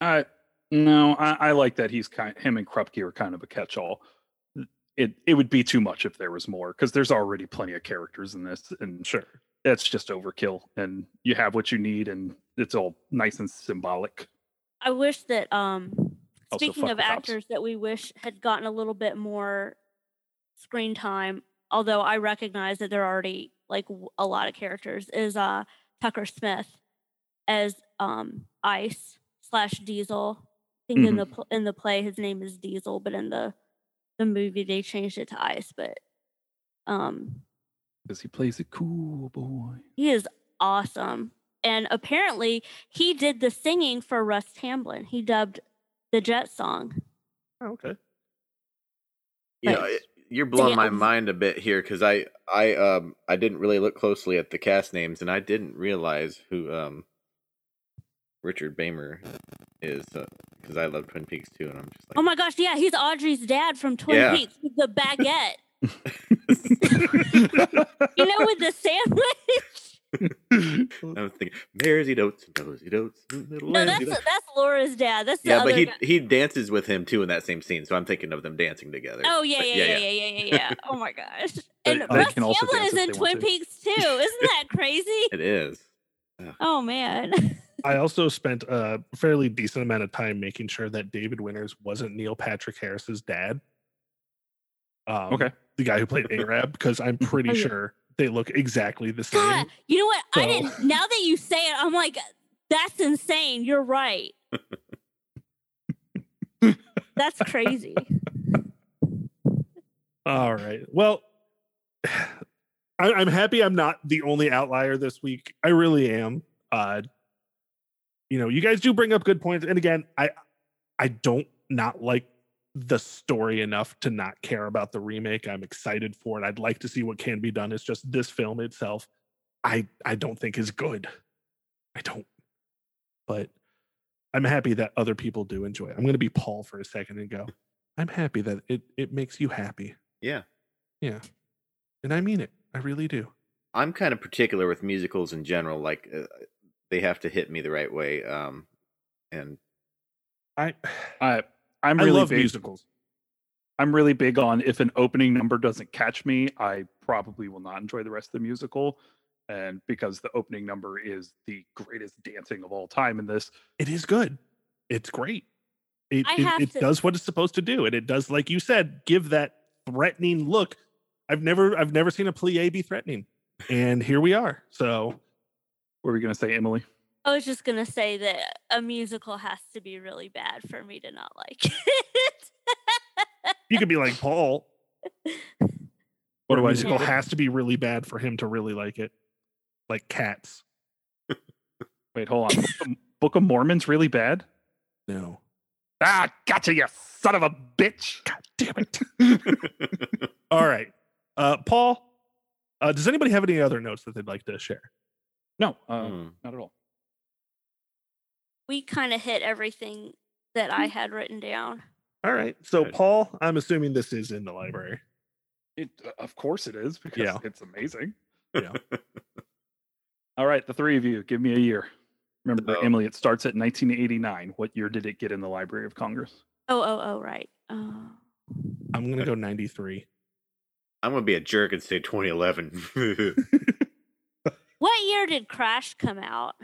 I no, I, I like that he's kind. Him and Krupke are kind of a catch-all. It it would be too much if there was more because there's already plenty of characters in this, and Sure. that's just overkill. And you have what you need, and it's all nice and symbolic. I wish that um Also, speaking of actors that we wish had gotten a little bit more screen time, although I recognize that there are already like a lot of characters, is uh Tucker Smith as um Ice slash Diesel. I think in the pl- in the play his name is Diesel, but in the the movie they changed it to Ice. But um Because he plays a cool boy. he is awesome. And apparently he did the singing for Russ Tamblyn. He dubbed the Jet song. Oh, okay. You know, you're blowing my mind a bit here because I I um I didn't really look closely at the cast names and I didn't realize who um Richard Beymer is because I love Twin Peaks too and I'm just like Oh my gosh, yeah, he's Audrey's dad from Twin Yeah. Peaks with the baguette. <laughs> <laughs> you know, with the sandwich. <laughs> <laughs> I'm thinking Mairzy Doats and Dozy Dotes and little no, that's Dotes." that's Laura's dad. That's yeah, but he guy. he dances with him too in that same scene, so I'm thinking of them dancing together. Oh yeah, yeah, yeah, yeah, yeah, yeah, yeah. Oh my gosh. <laughs> And they Russ can also Tamblyn dance is in Twin to. Peaks too. Isn't that crazy? <laughs> It is. Oh man. I also spent a fairly decent amount of time making sure that David Winters wasn't Neil Patrick Harris's dad. Um, Okay. The guy who played Arab, because I'm pretty Oh, yeah. sure they look exactly the same. God, you know what? I didn't. Now that you say it, I'm like, that's insane. You're right. that's crazy. <laughs> All right. Well, <sighs> I, I'm happy I'm not the only outlier this week. I really am. Uh, you know, you guys do bring up good points, and again, I I don't not like the story enough to not care about the remake. I'm excited for it. I'd like to see what can be done. It's just this film itself, I I don't think is good. I don't. But I'm happy that other people do enjoy it. I'm going to be Paul for a second and go. I'm happy that it it makes you happy. Yeah. Yeah. And I mean it. I really do. I'm kind of particular with musicals in general. Like uh, they have to hit me the right way. Um, and I I I'm I really love big. musicals. I'm really big on if an opening number doesn't catch me, I probably will not enjoy the rest of the musical. And because the opening number is the greatest dancing of all time in this, It is good. It's great. It it, it to- does what it's supposed to do. And it does, like you said, give that threatening look. I've never I've never seen a plie be threatening. And here we are. So what were we going to say, Emily? I was just gonna say that a musical has to be really bad for me to not like it. you could be like Paul. What a do musical do? has to be really bad for him to really like it. Like cats. Wait, hold on. Book of- Mormon's really bad? No. Ah, gotcha, you son of a bitch. God damn it. <laughs> All right. Uh Paul, uh, does anybody have any other notes that they'd like to share? No, uh, Hmm. not at all. We kind of hit everything that I had written down. All right. So, Good. Paul, I'm assuming this is in the library. It, uh, of course it is because Yeah. it's amazing. Yeah. <laughs> All right, the three of you, give me a year. Remember, So- Emily, it starts at 1989. What year did it get in the Library of Congress? Oh, oh, oh, right. Oh. I'm going to go 93. I'm gonna be a jerk and say 2011. <laughs> What year did Crash come out?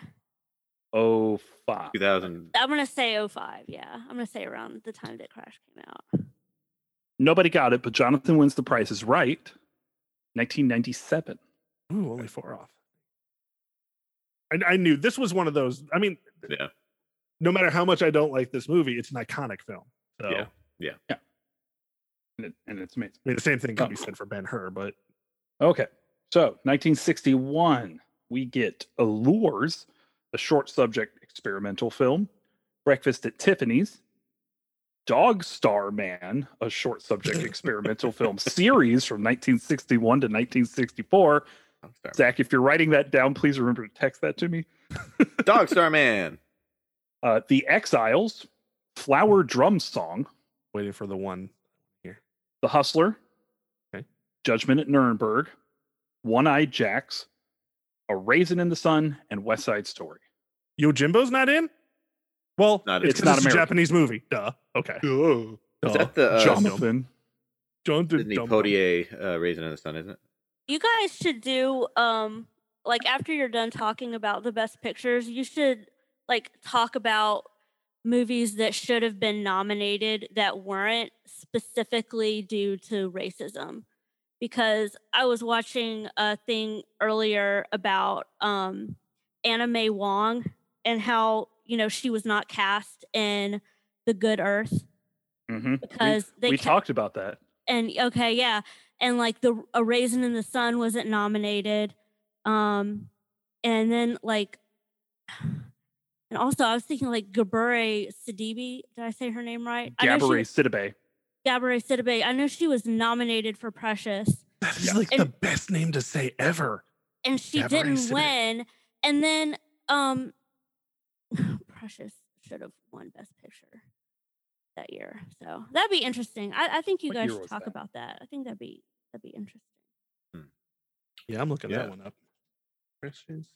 Oh, five. 2000. I'm gonna say 05, Yeah, I'm gonna say around the time that Crash came out. Nobody got it, but Jonathan wins the prize is right. 1997. Ooh, only four off. I, I knew this was one of those. I mean, Yeah. no matter how much I don't like this movie, it's an iconic film. So, Yeah. Yeah. And, it, and it's amazing. I mean, the same thing can Oh. be said for Ben Hur, but Okay. So 1961, we get Allures, a short subject experimental film, Breakfast at Tiffany's, Dog Star Man, a short subject <laughs> experimental film series from 1961 to 1964. Sorry. Zach, if you're writing that down, please remember to text that to me. <laughs> Dog Star Man. Uh, the Exiles, Flower Drum Song, Waiting for the one. Here. The Hustler, Okay. Judgment at Nuremberg, One Eyed Jacks, A Raisin in the Sun, and West Side Story. Yojimbo's not in? Well, Not- it's, It's 'cause not it's a Japanese movie. Duh. Okay. Oh, Is that the uh, Jonathan. Don't do Sidney dumb- Poitier uh, Raisin in the Sun, isn't it? You guys should do um like after you're done talking about the best pictures, you should like talk about movies that should have been nominated that weren't specifically due to racism. Because I was watching a thing earlier about um Anna May Wong and how, you know, she was not cast in The Good Earth hmm because they we ca- talked about that. and okay yeah and like the a raisin in the sun wasn't nominated um and then like <sighs> and also i was thinking like gabure sidibe did i say her name right I Gabourey Sidibe. Gabourey sidibe i know she was nominated for precious That is Yeah. like And- the best name to say ever. and she Gabourey didn't Sidibe. win and then um <laughs> precious should have won best picture that year so that'd be interesting i, I think you What guys should talk that? about that i think that'd be that'd be interesting Yeah, I'm looking Yeah. that one up. Precious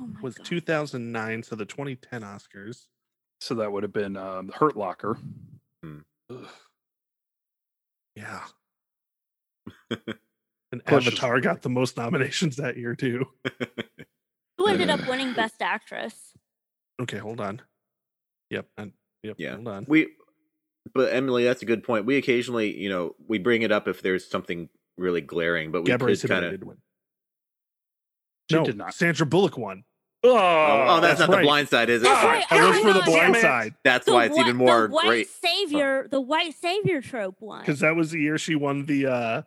oh was God. 2009, so the 2010 Oscars. So that would have been um, Hurt Locker. Ugh. Yeah. <laughs> And Precious. Avatar got the most nominations that year too. <laughs> Who ended up winning Best Actress? Okay, hold on. Yep. And yep. Yeah. Hold on. we, but Emily, that's a good point. We occasionally, you know, we bring it up if there's something really glaring, but we Gabrielle could kind of. did no, did not. Sandra Bullock won. Oh, Oh, oh, that's, that's not right. the blind side, is it? That's All right. I was Oh for the blind God. side That's The why it's whi- even more the white great. savior. The white savior trope one. because that was the year she won the uh,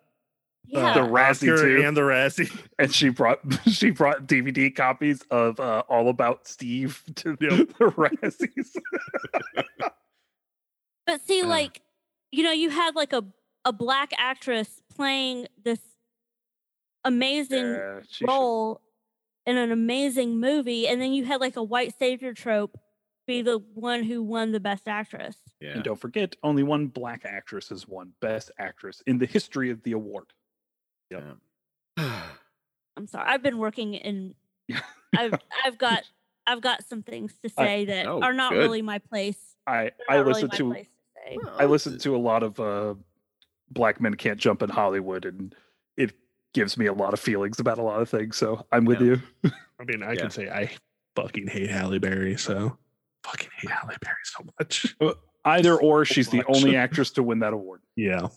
yeah. The Razzie, too. and the Razzie. <laughs> and she brought <laughs> she brought DVD copies of uh, All About Steve <laughs> to Yep. the Razzies. but see, like, you know, you had like a a black actress playing this amazing Yeah, she should- role in an amazing movie, and then you had like a white savior trope be the one who won the best actress. Yeah. And don't forget, only one black actress has won Best Actress in the history of the award. Yeah. <sighs> I'm sorry, I've been working in. <laughs> I've I've got I've got some things to I- say that oh, are not good. really my place. I I not really listen to to. I listen to a lot of uh, Black Men Can't Jump in Hollywood, and it gives me a lot of feelings about a lot of things. So I'm with Yeah. you. <laughs> I mean, I Yeah. can say I fucking hate Halle Berry, so fucking hate Halle Berry so much. Either or, So she's the only <laughs> actress to win that award. Yeah.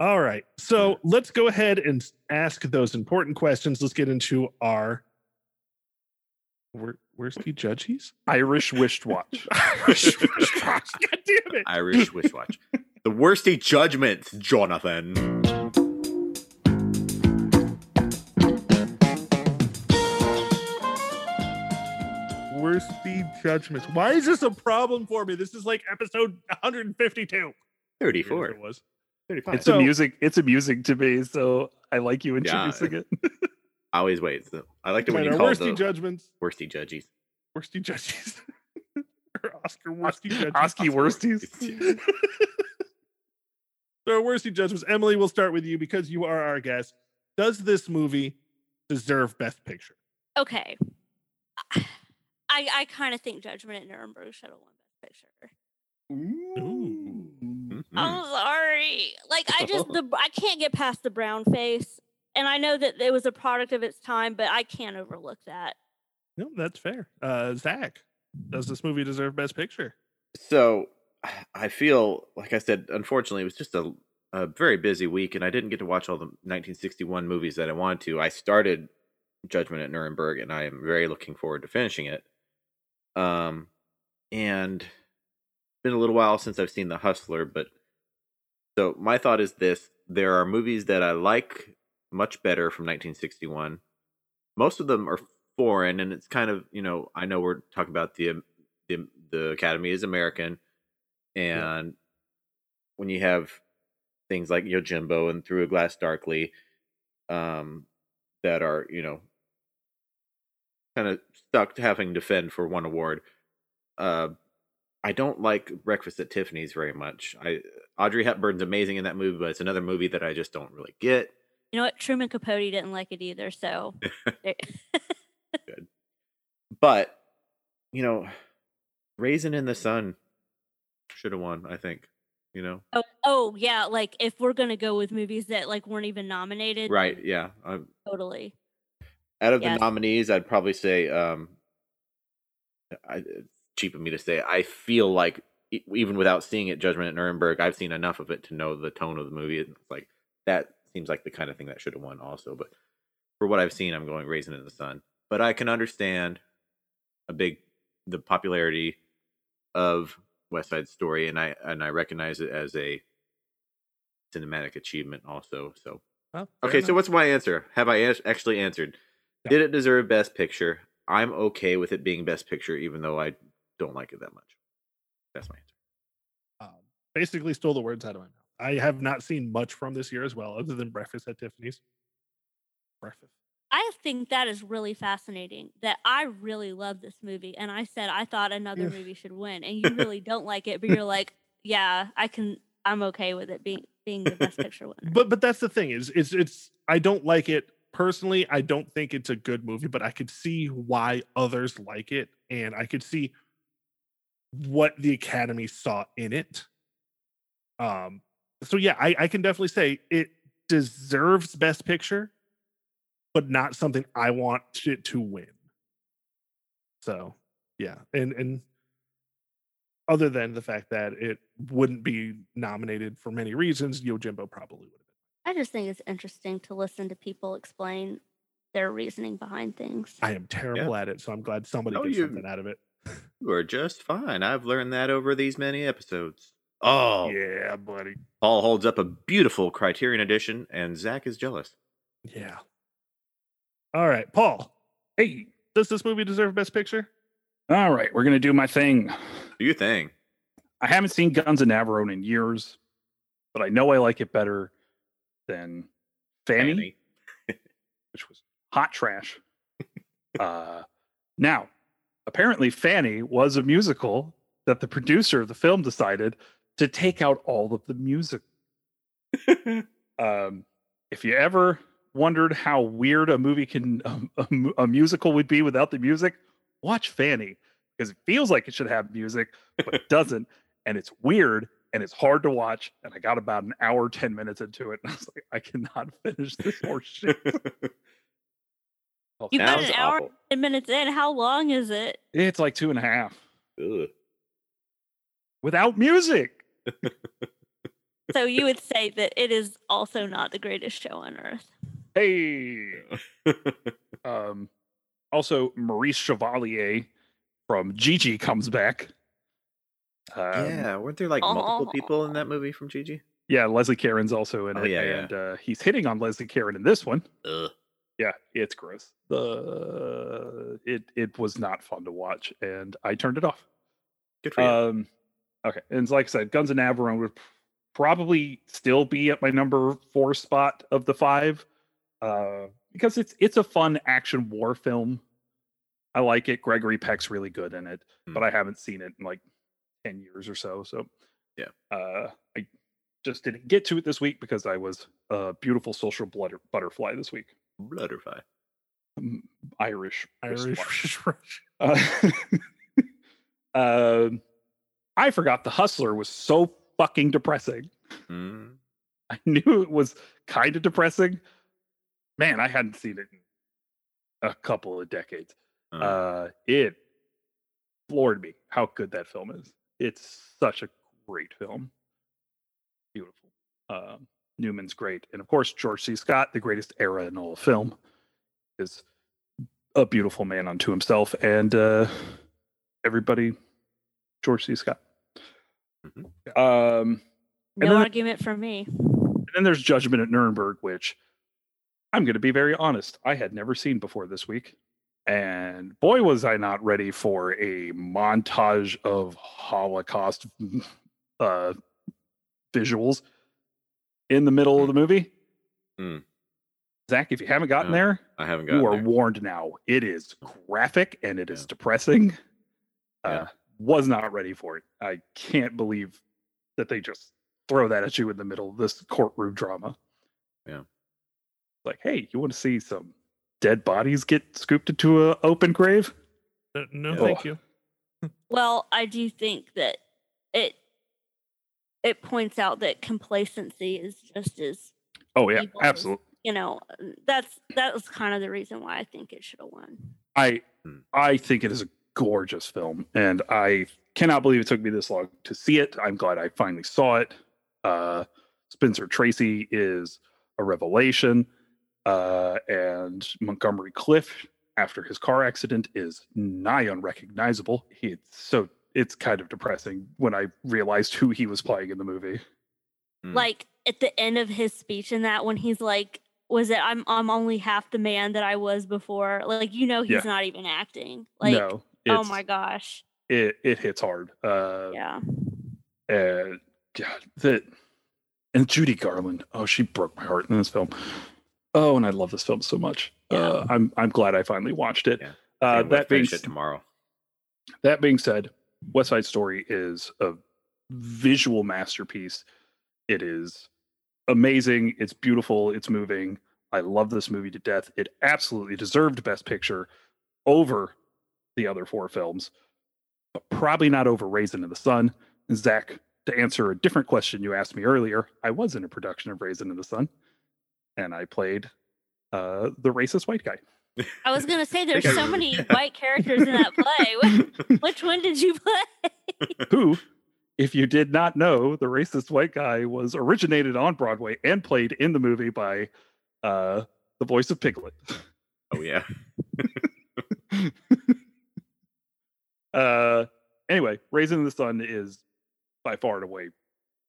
All right. So let's go ahead and ask those important questions. Let's get into our where, where's the judges? Irish Wished Watch. <laughs> <laughs> God damn it. Irish Wish Watch. the worsty judgments, Jonathan. Worsty judgments. Why is this a problem for me? This is like episode 152. 34. It was. 35. It's So- amusing. It's amusing to me, so I like you Yeah. introducing it. <laughs> I always wait. So I like it when you our call worsty the judgments. worsty judges. Worsty judges. <laughs> or Oscar worsty judges. Oski Worsties. <laughs> So worsty judgments. Emily, we'll start with you because you are our guest. Does this movie deserve Best Picture? Okay. I I kind of think Judgment at Nuremberg should have won Best Picture. Ooh. Mhm. I'm sorry. Like I just <laughs> the I can't get past the brown face, and I know that it was a product of its time, but I can't overlook that. No, that's fair. Uh, Zach, does this movie deserve Best Picture? So I feel like I said, unfortunately, it was just a, a very busy week, and I didn't get to watch all the 1961 movies that I wanted to. I started Judgment at Nuremberg, and I am very looking forward to finishing it. Um, and been a little while since I've seen The Hustler, but so my thought is this: there are movies that I like much better from 1961, most of them are foreign, and it's kind of you know I know we're talking about the um, the the Academy is American, and when you have things like Yojimbo and Through a Glass Darkly, um, that are you know kind of stuck to having to defend for one award. Uh, I don't like Breakfast at Tiffany's very much. I Audrey Hepburn's amazing in that movie, but it's another movie that I just don't really get. You know what? Truman Capote didn't like it either. So <laughs> there- <laughs> But you know, Raisin in the Sun should have won. I think. You know, oh, oh yeah, like if we're gonna go with movies that like weren't even nominated, right? Yeah. i Totally. out of Yes. the nominees, I'd probably say, um, I, cheap of me to say, I feel like even without seeing it, Judgment at Nuremberg, I've seen enough of it to know the tone of the movie. It's like that seems like the kind of thing that should have won also. But for what I've seen, I'm going Raisin in the Sun. But I can understand a big the popularity of West Side Story, and I and I recognize it as a cinematic achievement also. So Well, Okay, so what's my answer? Have I actually answered? Yeah. Did it deserve Best Picture? I'm okay with it being Best Picture, even though I don't like it that much. That's my answer. um, basically stole the words out of my mouth. I have not seen much from this year as well, other than Breakfast at Tiffany's. Breakfast. I think that is really fascinating. That I really love this movie, and I said I thought another Yeah. movie should win, and you <laughs> really don't like it, but you're like, yeah, I can. I'm okay with it being being the best picture winner. But but that's the thing is it's it's I don't like it personally. I don't think it's a good movie, but I could see why others like it, and I could see what the Academy saw in it. Um. So yeah, I I can definitely say it deserves Best Picture, but not something I want it to win. So yeah, and and other than the fact that it wouldn't be nominated for many reasons, Yojimbo probably would have. I just think it's interesting to listen to people explain their reasoning behind things. I am terrible at it, so I'm glad somebody No, gets you- something out of it. You are just fine. I've learned that over these many episodes. Oh, Yeah, buddy. Paul holds up a beautiful Criterion edition, and Zach is jealous. Yeah. All right, Paul. Hey, Does this movie deserve Best Picture? all right, we're gonna do my thing. Do your thing. I haven't seen Guns of Navarone in years, but I know I like it better than Fanny, Fanny. <laughs> which was hot trash. uh, now, apparently, Fanny was a musical that the producer of the film decided to take out all of the music. <laughs> Um, if you ever wondered how weird a movie can, um, a, a musical would be without the music, watch Fanny because it feels like it should have music, but it <laughs> doesn't. And it's weird and it's hard to watch. And I got about an hour, 10 minutes into it. And I was like, I cannot <laughs> finish this horse shit. You got Sounds an hour, awful. ten minutes in. How long is it? It's like two and a half Ugh. without music. <laughs> So you would say that it is also not the greatest show on earth. Hey. <laughs> Um, also, Maurice Chevalier from Gigi comes back. Um, yeah, weren't there like multiple Aw. people in that movie from Gigi? Yeah, Leslie Caron's also in Oh, it, yeah, yeah. and Uh, he's hitting on Leslie Caron in this one. Ugh. Yeah, it's gross. The it it was not fun to watch, and I turned it off. Good for you. Um, okay, and like I said, Guns of Navarone would probably still be at my number four spot of the five, uh, because it's it's a fun action war film. I like it. Gregory Peck's really good in it, but Hmm. I haven't seen it in like ten years or so. So Yeah. uh, I just didn't get to it this week because I was a beautiful social butter- butterfly this week. Butterfly. Mm, Irish. Irish. <laughs> Uh, <laughs> um, I forgot the Hustler was so fucking depressing. Mm. I <laughs> knew it was kind of depressing. Man, I hadn't seen it in a couple of decades. Uh, Uh, it floored me how good that film is. It's such a great film. Beautiful. Um, Newman's great, and of course George C. Scott, the greatest era in all of film, is a beautiful man unto himself, and uh, everybody, George C. Scott. Mhm. Um, No then- argument from me. and then there's Judgment at Nuremberg, which I'm going to be very honest. I had never seen before this week. And boy, was I not ready for a montage of Holocaust uh, visuals in the middle of the movie. Mm. Zach, if you haven't gotten No, there, I haven't gotten you are there. warned now. It is graphic and it is Yeah. depressing. Uh, Was not ready for it. I can't believe that they just throw that at you in the middle of this courtroom drama. Yeah. Like, hey, you want to see some dead bodies get scooped into an open grave? No, no Yeah. thank Oh. you. Well, I do think that it it points out that complacency is just as Oh yeah, Evil is- absolutely. you know that's that was kind of the reason why I think it should have won. I Hmm. I think it is a gorgeous film, and I cannot believe it took me this long to see it. I'm glad I finally saw it. Uh, Spencer Tracy is a revelation, uh, and Montgomery Clift, after his car accident, is nigh unrecognizable. He, it's so it's kind of depressing when I realized who he was playing in the movie. Mm. Like at the end of his speech in that when he's like was it I'm I'm only half the man that I was before. Like you know he's Yeah. not even acting. Like no, oh my gosh. it it hits hard. Uh, Yeah. and God, that and Judy Garland. Oh, she broke my heart in this film. Oh, and I love this film so much. Uh, I'm I'm glad I finally watched it. Yeah. Uh, Can't wait to that being it tomorrow. that being said, West Side Story is a visual masterpiece. It is amazing. It's beautiful. It's moving. I love this movie to death. It absolutely deserved Best Picture over the other four films, but probably not over Raisin in the Sun. Zach, to answer a different question you asked me earlier, I was in a production of Raisin in the Sun, and I played uh, the racist white guy. I was gonna say there's so many <laughs> white characters in that play. <laughs> Which, which one did you play? who, if you did not know, the racist white guy was originated on Broadway and played in the movie by uh, the voice of Piglet. Oh yeah. <laughs> Uh, anyway, Raisin in the Sun is by far and away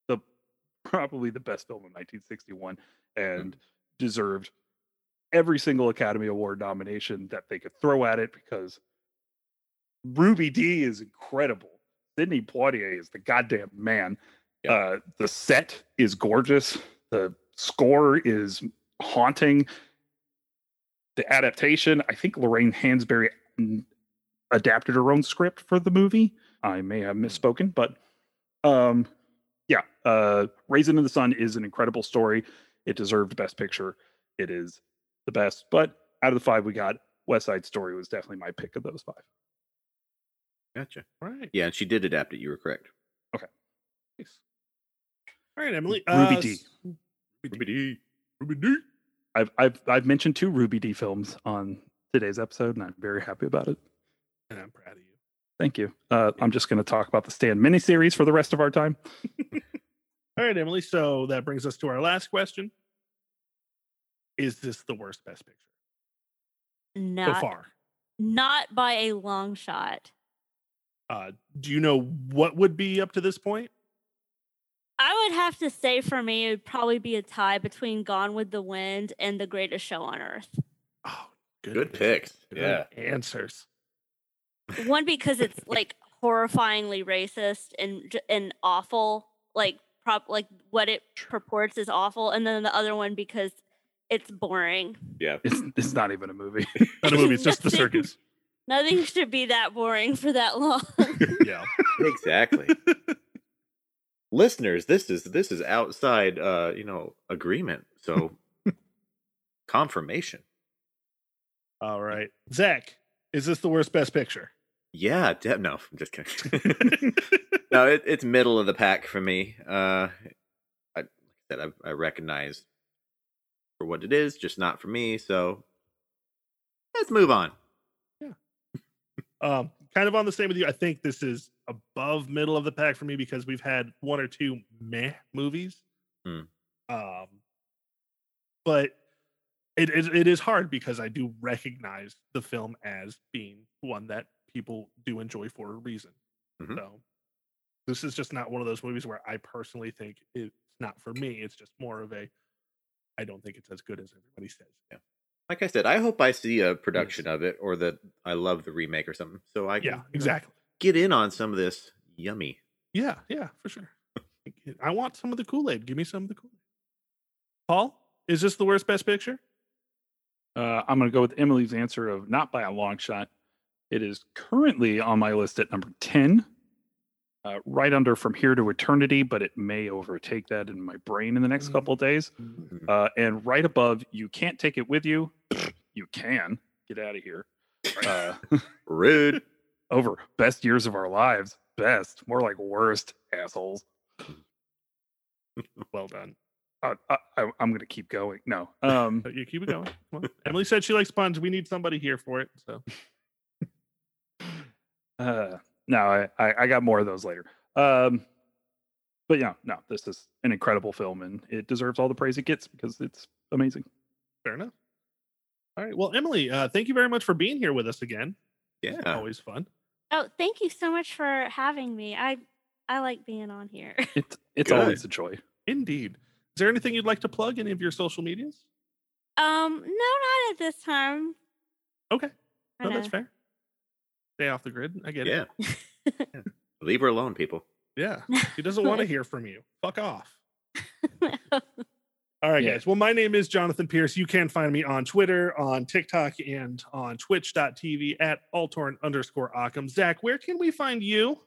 the probably the best film of 1961 and deserved every single Academy Award nomination that they could throw at it because Ruby Dee is incredible. Sidney Poitier is the goddamn man. Yeah. Uh, the set is gorgeous. The score is haunting. The adaptation, I think Lorraine Hansberry adapted her own script for the movie. I may have misspoken, but um yeah, uh Raisin in the Sun is an incredible story. It deserved best picture. It is the best, but out of the five we got, West Side Story was definitely my pick of those five. Gotcha. Right. Yeah, and she did adapt it. You were correct. Okay. Nice. All right, Emily. Ruby uh, D. s- Ruby Dee. Ruby Dee. I've I've I've mentioned two Ruby Dee films on today's episode, and I'm very happy about it. And I'm proud of you. Thank you. Uh, I'm just going to talk about the Stan miniseries for the rest of our time. <laughs> All right, Emily. So that brings us to our last question. Is this the worst best picture so far? not by a long shot. Uh, do you know what would be up to this point? I would have to say for me, it would probably be a tie between Gone with the Wind and The Greatest Show on Earth. Oh, Good picks. Good Yeah. answers. One because it's <laughs> like horrifyingly racist and and awful, like prop like what it purports is awful, and then the other one because it's boring. Yeah. It's it's not even a movie. <laughs> Not a movie. It's just the circus. Nothing should be that boring for that long. <laughs> Yeah. Exactly. <laughs> Listeners, this is this is outside uh, you know, agreement. So confirmation. All right, Zach. Is this the worst best picture? Yeah, de- no, I'm just kidding. no, it, it's middle of the pack for me. Uh, I, like said, I, I recognize for what it is, just not for me. So let's move on. Yeah. um, kind of on the same with you. I think this is above middle of the pack for me because we've had one or two meh movies. Hmm. Um, but it, it it is hard because I do recognize the film as being one that people do enjoy for a reason. Mhm. So this is just not one of those movies where I personally think it's not for me. It's just more of a I don't think it's as good as everybody says. Yeah. Like I said, I hope I see a production of it or that I love the remake or something, so I can Yeah, you know, exactly. get in on some of this yummy. Yeah, yeah, for sure. I want some of the Kool Aid. Give me some of the Kool Aid. Paul, is this the worst best picture? Uh, I'm going to go with Emily's answer of not by a long shot. It is currently on my list at number 10, uh, right under From Here to Eternity, but it may overtake that in my brain in the next Mm. couple of days. Mhm. Uh, and right above, You Can't Take It With You. <sniffs> you can. Get out of here. Uh, <laughs> Rude. over Best Years of Our Lives. Best. More like worst, assholes. Well done. Uh, I, I, I'm going to keep going. No. Um, <laughs> you keep it going. <laughs> Come on. Emily said she likes sponge. We need somebody here for it. So Uh, no, I, I, I got more of those later. Um, but yeah, no, this is an incredible film and it deserves all the praise it gets because it's amazing. fair enough. All right. Well, Emily, uh, thank you very much for being here with us again. Yeah. Always fun. Oh, thank you so much for having me. I I like being on here. <laughs> It's it's Good. always a joy. Indeed. Is there anything you'd like to plug? Any of your social medias? um, no, not at this time. Okay. I No, that's fair. Stay off the grid. I get Yeah. it. <laughs> yeah. Leave her alone, people. Yeah. <laughs> He doesn't want to hear from you. Fuck off. <laughs> All right, Yeah. guys. Well, my name is Jonathan Pierce. You can find me on Twitter, on TikTok, and on twitch.tv at altorn underscore Occam. Zach, where can we find you?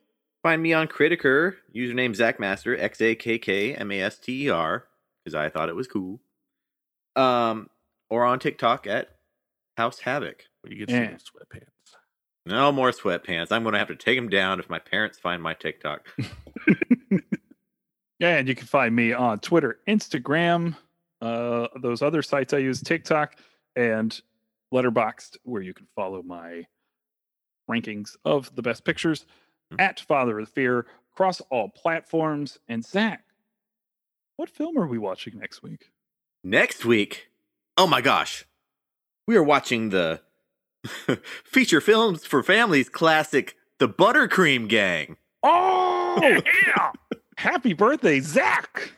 Find me on Criticker, username Zachmaster, X A K K M A S T E R, because I thought it was cool. Um, or on TikTok at House Havoc. Where you get Yeah. some sweatpants. No more sweatpants. I'm going to have to take them down if my parents find my TikTok. Yeah, <laughs> <laughs> and you can find me on Twitter, Instagram, uh, those other sites I use, TikTok, and Letterboxd, where you can follow my rankings of the best pictures Mhm. at Father of Fear across all platforms. And Zach, what film are we watching next week? Next week, oh my gosh, we are watching the <laughs> feature films for families classic, The Buttercream Gang. Oh, <laughs> yeah! Happy birthday, Zach!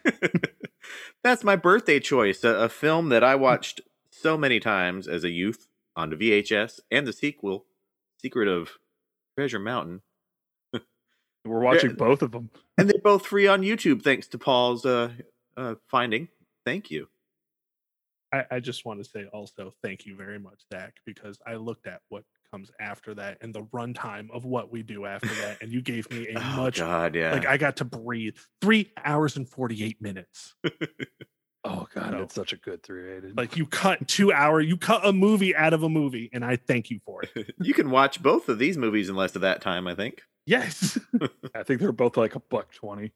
<laughs> That's my birthday choice. A, a film that I watched so many times as a youth on the VHS and the sequel, Secret of Treasure Mountain. We're watching both of them. And they're both free on YouTube thanks to Paul's uh, uh, finding. Thank you. I, I just want to say also thank you very much, Zach, because I looked at what comes after that and the runtime of what we do after that, and you gave me a <laughs> Oh, much God, yeah. like I got to breathe. Three hours and forty eight minutes. <laughs> Oh, God, No. it's such a good three. Like you cut two hour, you cut a movie out of a movie, and I thank you for it. <laughs> you can watch both of these movies in less of that time, I think. Yes. I think they're both like a buck 20.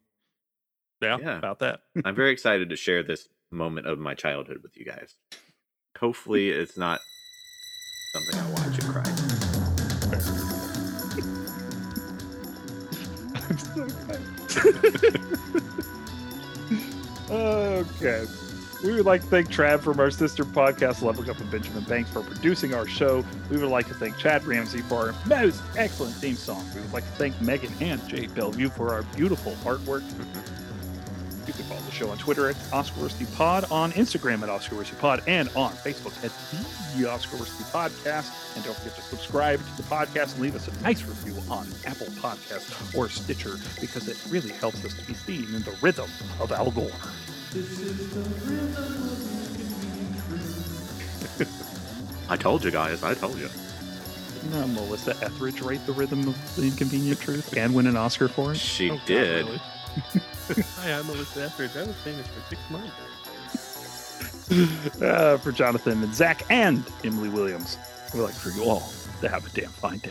yeah, Yeah. about that. I'm very excited to share this moment of my childhood with you guys. Hopefully, it's not something I watch and cry. I'm so excited. okay. We would like to thank Trav from our sister podcast, Level Up and Benjamin Banks, for producing our show. We would like to thank Chad Ramsey for our most excellent theme song. We would like to thank Megan and Jay Bellevue for our beautiful artwork. Mm-hmm. You can follow the show on Twitter at Oscar Pod, on Instagram at Oscar Pod, and on Facebook at the Oscar Podcast. And don't forget to subscribe to the podcast and leave us a nice review on Apple Podcasts or Stitcher because it really helps us to be seen in the rhythm of Al Gore. This is the rhythm of I told you guys. I told you. Now, uh, Melissa Etheridge write the rhythm of the inconvenient truth and win an Oscar for it. She Oh, God, did. really? Hi, I'm Melissa Etheridge. I was famous for six months. <laughs> Uh, for Jonathan and Zach and Emily Williams, we'd like for you all to have a damn fine day.